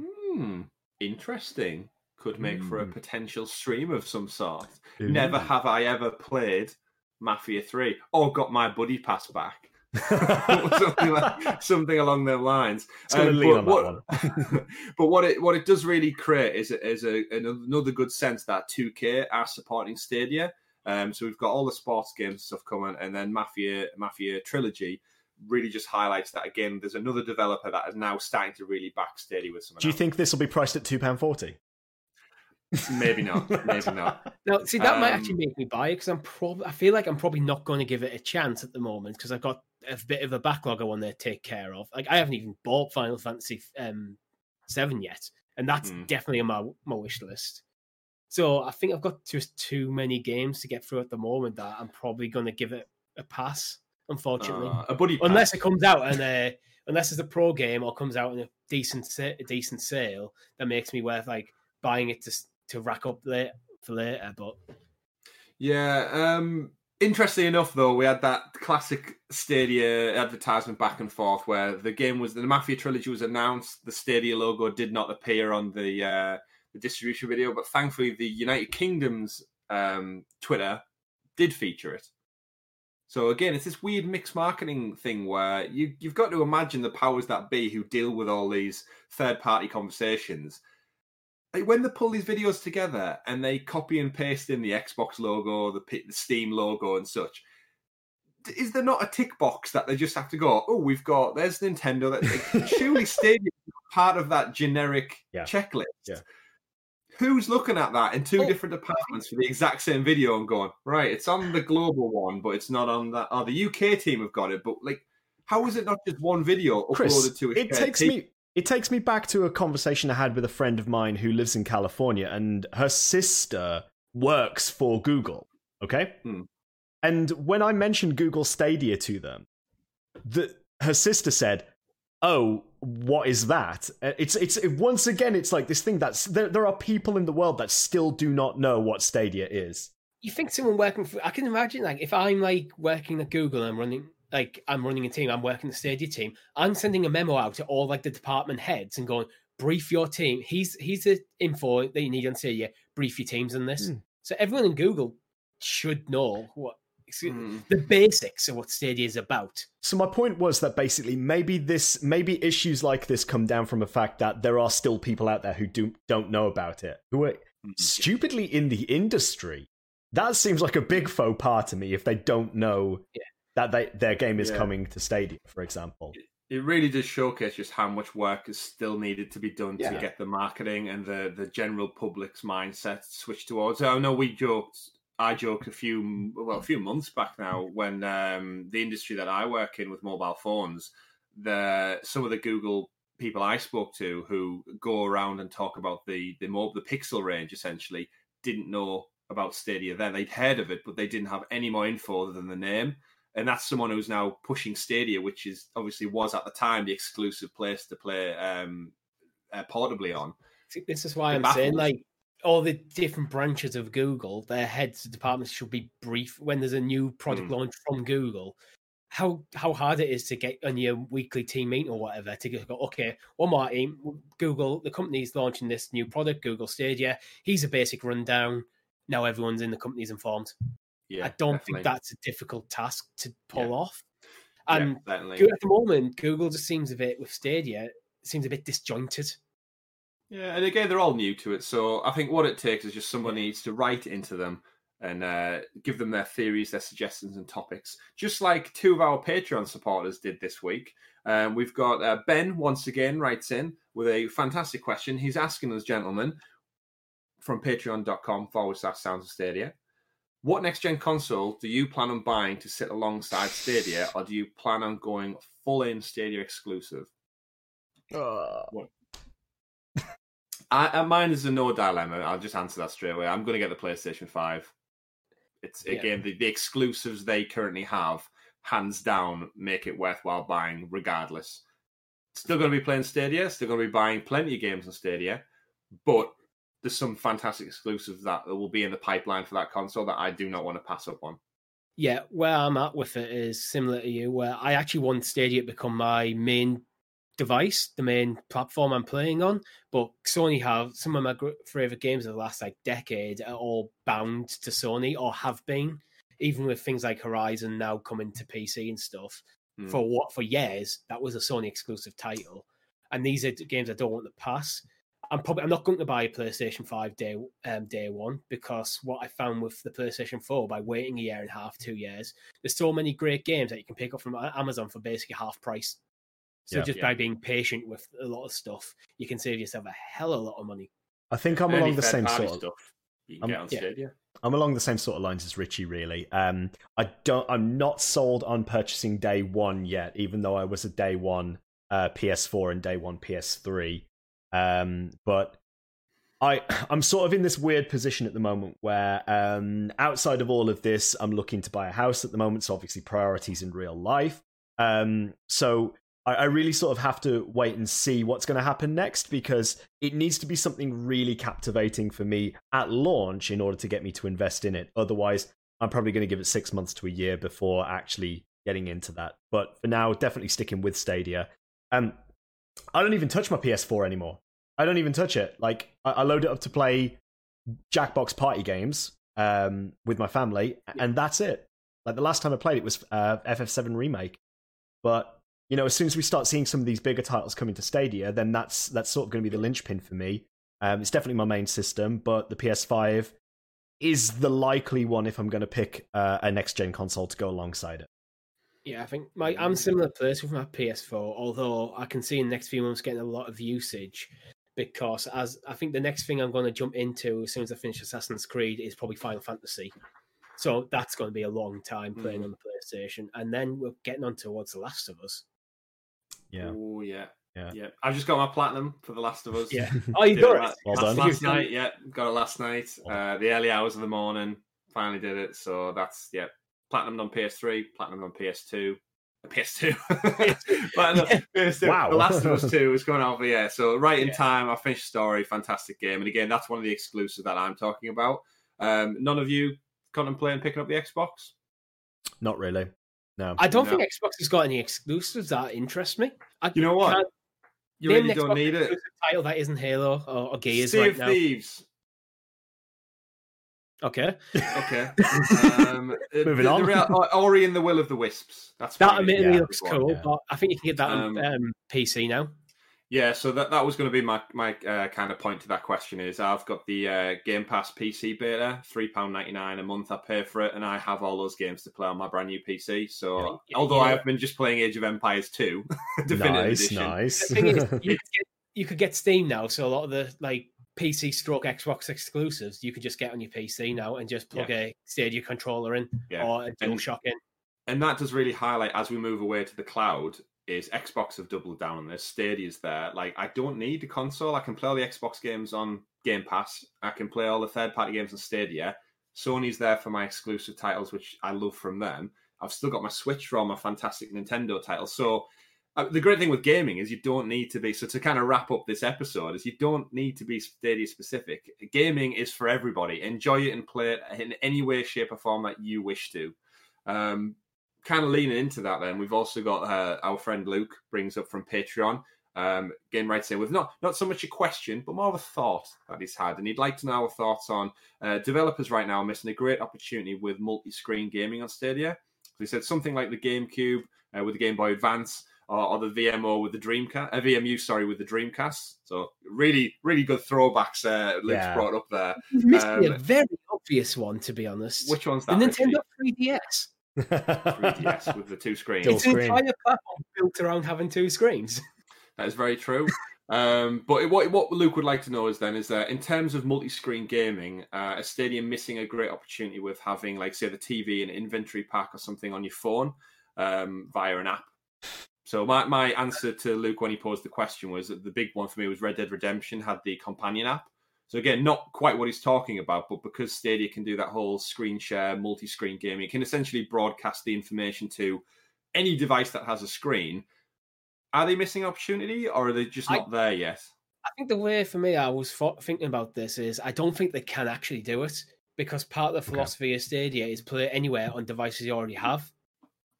Hmm. Interesting. Could make for a Hmm. potential stream of some sort. Never have I ever played Mafia Three or got my buddy pass back. [laughs] something, like, something along those lines. Um, but what, [laughs] but what it what it does really create is is a, another good sense that 2K are supporting Stadia. Um, so we've got all the sports games stuff coming, and then Mafia Mafia Trilogy really just highlights that again. There's another developer that is now starting to really back Stadia with some. Do you think this will be priced at two pound forty? Maybe not. [laughs] Maybe not. Now, see, that might Um, actually make me buy it because I'm probably. I feel like I'm probably not going to give it a chance at the moment because I've got a bit of a backlog I want to take care of. Like I haven't even bought Final Fantasy um, Seven yet, and that's Hmm. definitely on my my wish list. So I think I've got just too many games to get through at the moment that I'm probably going to give it a pass. Unfortunately, Uh, a buddy pass. unless it comes out and uh, unless it's a pro game or comes out in a decent sa- a decent sale that makes me worth like buying it to s- to rack up late for later. But Yeah, um, Interestingly enough, though, we had that classic Stadia advertisement back and forth where the game was the Mafia trilogy was announced. The Stadia logo did not appear on the uh, the distribution video, but thankfully, the United Kingdom's um, Twitter did feature it. So again, it's this weird mixed marketing thing where you you've got to imagine the powers that be who deal with all these third party conversations. Like when they pull these videos together and they copy and paste in the Xbox logo, the, the Steam logo, and such, is there not a tick box that they just have to go? Oh, we've got there's Nintendo. That like, [laughs] surely Stadia part of that generic Yeah. checklist. Yeah. Who's looking at that in two Oh. different departments for the exact same video and going, right, it's on the global one, but it's not on that. Oh, the UK team have got it, but like, how is it not just one video uploaded Chris, to a it takes team? me it takes me back to a conversation I had with a friend of mine who lives in California, and her sister works for Google. Okay, Hmm. and when I mentioned Google Stadia to them, the her sister said, "Oh, what is that?" Uh, It's it's it, once again, it's like this thing that's there. There are people in the world that still do not know what Stadia is. you think someone working for I can imagine like if I'm like working at Google and I'm running like I'm running a team, I'm working the Stadia team, I'm sending a memo out to all like the department heads and going, brief your team. He's he's the info that you need on Stadia, brief your teams on this. Hmm. So everyone in Google should know what Hmm. the basics of what Stadia is about. So my point was that basically maybe this maybe issues like this come down from the fact that there are still people out there who do don't know about it, who are Mm. stupidly in the industry. That seems like a big faux pas to me if they don't know Yeah. That they, their game is Yeah. coming to Stadia, for example. it really does showcase just how much work is still needed to be done Yeah. to get the marketing and the, the general public's mindset switched towards. I know we joked, I joked a few well a few months back now when um, the industry that I work in with mobile phones, the some of the Google people I spoke to who go around and talk about the the mo- the Pixel range essentially didn't know about Stadia then. They'd heard of it, but they didn't have any more info other than the name and that's someone who's now pushing Stadia, which is obviously was at the time the exclusive place to play um, uh, portably on. This is why I'm saying like all the different branches of Google, their heads of departments should be brief when there's a new product Mm. launch from Google. How how hard it is to get on your weekly team meeting or whatever to go, okay, one more team, Google, the company's launching this new product, Google Stadia. Here's a basic rundown. Now everyone's in the company's informed. Yeah, I don't definitely. think that's a difficult task to pull Yeah. off. And. Go- at the moment, Google just seems a bit with Stadia, seems a bit disjointed. Yeah, and again, they're all new to it, so I think what it takes is just someone needs to write into them and uh, give them their theories, their suggestions, and topics. Just like two of our Patreon supporters did this week. Um, we've got uh, Ben once again writes in with a fantastic question. He's asking us, gentlemen, from patreon.com forward slash sounds of stadia. What next gen console do you plan on buying to sit alongside Stadia, or do you plan on going full in Stadia exclusive? I, uh, mine is a no dilemma. I'll just answer that straight away. I'm going to get the PlayStation 5. It's Yeah. again the, the exclusives they currently have, hands down, make it worthwhile buying regardless. Still going to be playing Stadia, still going to be buying plenty of games on Stadia, but there's some fantastic exclusives that will be in the pipeline for that console that I do not want to pass up on. Yeah, where I'm at with it is similar to you, where I actually want Stadia to become my main device, the main platform I'm playing on. But Sony have some of my favorite games of the last like decade are all bound to Sony or have been, even with things like Horizon now coming to PC and stuff. Hmm. For what for years that was a Sony exclusive title, and these are games I don't want to pass. I'm probably I'm not going to buy a PlayStation Five day um, day one because what I found with the PlayStation Four by waiting a year and a half, two years, there's so many great games that you can pick up from Amazon for basically half price. So Yeah. just Yeah. by being patient with a lot of stuff, you can save yourself a hell of a lot of money. I think I'm Any along the same sort of stuff you can get on yeah. I'm along the same sort of lines as Richie. Really, um, I don't. I'm not sold on purchasing day one yet, even though I was a day one uh, PS4 and day one PS3. Um, but I, [clears throat] I'm sort of in this weird position at the moment where, um, outside of all of this, I'm looking to buy a house at the moment. So obviously, priorities in real life. Um, so I, I really sort of have to wait and see what's going to happen next because it needs to be something really captivating for me at launch in order to get me to invest in it. Otherwise, I'm probably going to give it six months to a year before actually getting into that. But for now, definitely sticking with Stadia. Um, I don't even touch my PS4 anymore. I don't even touch it. Like I, I load it up to play Jackbox party games um, with my family, and that's it. Like the last time I played it was uh, FF7 remake, but you know, as soon as we start seeing some of these bigger titles coming to Stadia, then that's that's sort of going to be the linchpin for me. Um, it's definitely my main system, but the PS5 is the likely one if I'm going to pick uh, a next gen console to go alongside it. Yeah, I think my I'm similar place with my PS4, although I can see in the next few months getting a lot of usage because as I think the next thing I'm going to jump into as soon as I finish Assassin's Creed is probably Final Fantasy. So that's going to be a long time playing mm. on the PlayStation, and then we're getting on towards The Last of Us. Yeah. Oh yeah. Yeah. yeah, I've just got my platinum for The Last of Us. Yeah. [laughs] Oh, you got it. Well done. Last night, yeah, got it last night. Uh, the early hours of the morning, finally did it. So that's yeah, platinum on PS3, platinum on PS2, PS2. platinum, PS2. Wow. The Last of Us 2 is going over, yeah. So right in yeah. time, I finished the story, fantastic game. And again, that's one of the exclusives that I'm talking about. Um, none of you contemplating picking up the Xbox? Not really. No. I don't no. think Xbox has got any exclusives that interest me. I you know what? You really don't need it. Title that isn't Halo or, or Gears sea right of now. Thieves. Okay. Okay. [laughs] Um, Moving the, on. The real, Ori and the Will of the Wisps. That's that admittedly yeah, looks cool, yeah. but I think you can get that Um, on um, PC now. Yeah, so that, that was going to be my my uh, kind of point to that question is I've got the uh, Game Pass PC beta, three pound ninety nine a month. I pay for it, and I have all those games to play on my brand new PC. So Yeah, although yeah. I have been just playing Age of Empires two, [laughs] definitive nice, edition. nice. The thing is, [laughs] you could, get, you could get Steam now, so a lot of the like PC stroke Xbox exclusives you could just get on your PC mm. now and just plug a Stadia controller in Yeah. or a And- DualShock in. and that does really highlight as we move away to the cloud is Xbox have doubled down on this. Stadia's there. Like I don't need the console. I can play all the Xbox games on Game Pass. I can play all the third party games on Stadia. Sony's there for my exclusive titles, which I love from them. I've still got my Switch for all my fantastic Nintendo titles. So the great thing with gaming is you don't need to be. So to kind of wrap up this episode is you don't need to be Stadia specific. Gaming is for everybody. Enjoy it and play it in any way, shape, or form that you wish to. Um, kind of leaning into that, then we've also got uh, our friend Luke brings up from Patreon. Um, again, right saying with not not so much a question, but more of a thought that he's had, and he'd like to know our thoughts on uh, developers right now missing a great opportunity with multi-screen gaming on Stadia. So he said something like the GameCube uh, with the Game Boy Advance, or, or the VMO with the Dreamcast, uh, VMU, sorry, with the Dreamcast. So really, really good throwbacks. Uh, Luke's Yeah. brought up there. You missed me a Um, very obvious one, to be honest. Which one's the that? Nintendo 3DS. 3DS with the two screens. It's an entire platform built around having two screens. [laughs] That is very true. Um, but what what Luke would like to know is then is that in terms of multi-screen gaming, uh, a stadium missing a great opportunity with having like say the TV and inventory pack or something on your phone um, via an app. So my, my answer to Luke when he posed the question was that the big one for me was Red Dead Redemption had the companion app. So again, not quite what he's talking about, but because Stadia can do that whole screen share, multi-screen gaming, it can essentially broadcast the information to any device that has a screen. Are they missing opportunity, or are they just I- not there yet? I think the way for me I was fo- thinking about this is I don't think they can actually do it because part of the philosophy of Stadia is play anywhere on devices you already have.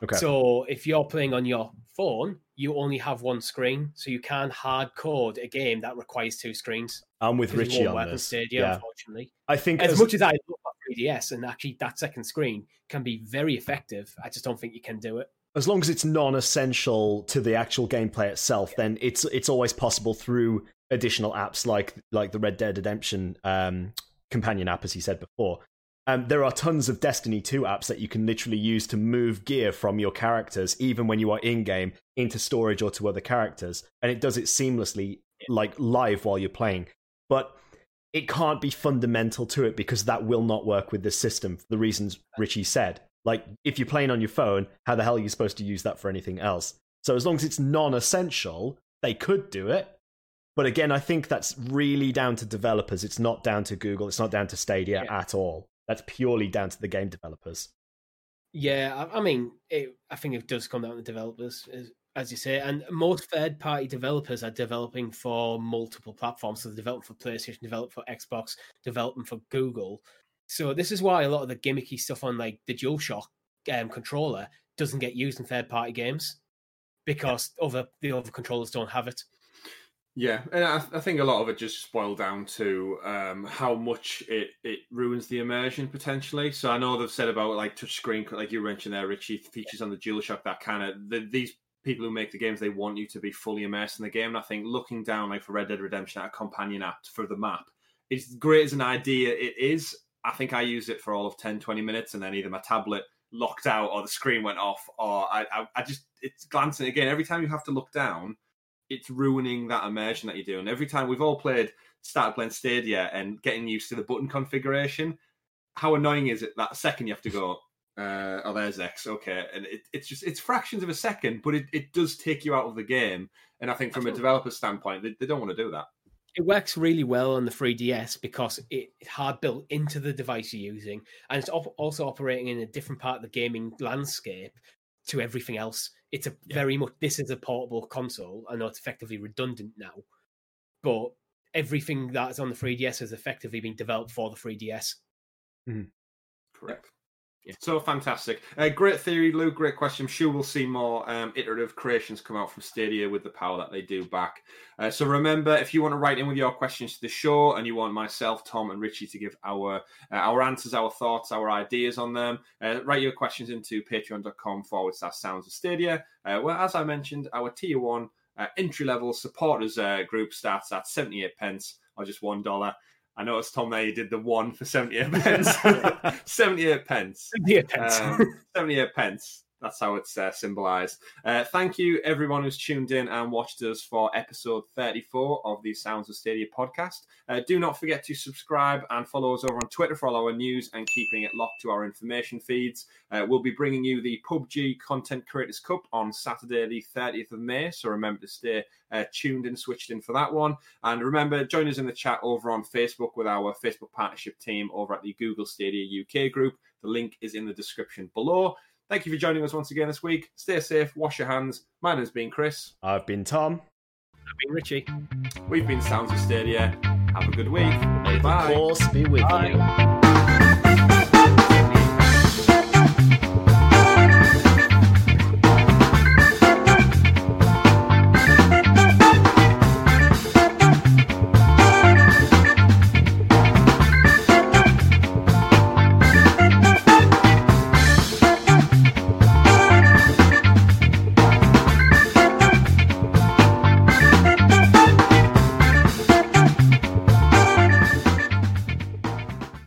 Okay. So if you're playing on your phone, you only have one screen, so you can't hard code a game that requires two screens. I'm with Richie on this. Stadia, Yeah. unfortunately. I think As as- much as I love my 3DS, and actually that second screen can be very effective, I just don't think you can do it. as long as it's non-essential to the actual gameplay itself, then it's it's always possible through additional apps like like the Red Dead Redemption um, companion app, as he said before. Um, there are tons of Destiny 2 apps that you can literally use to move gear from your characters, even when you are in game, into storage or to other characters, and it does it seamlessly, like live while you're playing. But it can't be fundamental to it because that will not work with this system for the reasons Richie said. Like, if you're playing on your phone, how the hell are you supposed to use that for anything else? So, as long as it's non essential, they could do it. But again, I think that's really down to developers. It's not down to Google. It's not down to Stadia Yeah. at all. That's purely down to the game developers. Yeah, I, I mean, it, I think it does come down to developers, as, as you say, and most third-party developers are developing for multiple platforms. So they're developing for PlayStation, developing for Xbox, developing for Google. So this is why a lot of the gimmicky stuff on like the DualShock um, controller doesn't get used in third party games because other the other controllers don't have it. Yeah, and I, I, think a lot of it just boiled down to um, how much it, it ruins the immersion potentially. So I know they've said about like touchscreen, like you mentioned there, Richie, features on the DualShock that kind of the, these people who make the games they want you to be fully immersed in the game. And I think looking down like for Red Dead Redemption at a companion app for the map, it's great as an idea. It is. I think I used it for all of 10, 20 minutes, and then either my tablet locked out or the screen went off, or I, I, I just it's glancing again. Every time you have to look down it's ruining that immersion that you're doing. Every time we've all played, started playing Stadia and getting used to the button configuration, how annoying is it that second you have to go, uh, oh, there's X, okay. And it, it's just, it's fractions of a second, but it, it does take you out of the game. And I think from a developer standpoint, they, they don't want to do that. It works really well on the 3DS because it's hard built into the device you're using, and it's op- also operating in a different part of the gaming landscape to everything else. It's a yeah. very much this is a portable console. I know it's effectively redundant now, but everything that's on the 3DS has effectively been developed for the 3DS. Mm. Correct. Yeah. So fantastic. Uh, great theory, Lou. Great question. I'm sure we'll see more um, iterative creations come out from Stadia with the power that they do back. Uh, so remember, if you want to write in with your questions to the show and you want myself, Tom, and Richie to give our uh, our answers, our thoughts, our ideas on them, uh, write your questions into patreon.com forward slash sounds of Stadia. Uh, well, as I mentioned, our tier one uh, entry level supporters group starts at 78 pence or just $1. I noticed Tom there you did the one for 78 pence. [laughs] [laughs] 78 pence. 78 pence. Um, 78 pence. That's how it's uh, symbolized. Uh, thank you, everyone who's tuned in and watched us for episode 34 of the Sounds of Stadia podcast. Uh, do not forget to subscribe and follow us over on Twitter for all our news and keeping it locked to our information feeds. Uh, we'll be bringing you the PUBG Content Creators Cup on Saturday, the 30th of May. So remember to stay uh, tuned and switched in for that one. And remember, join us in the chat over on Facebook with our Facebook partnership team over at the Google Stadia UK group. The link is in the description below. Thank you for joining us once again this week. Stay safe, wash your hands. My name's been Chris. I've been Tom. I've been Richie. We've been Sounds of Stadia. Have a good week. May Bye. the force be with Bye. you.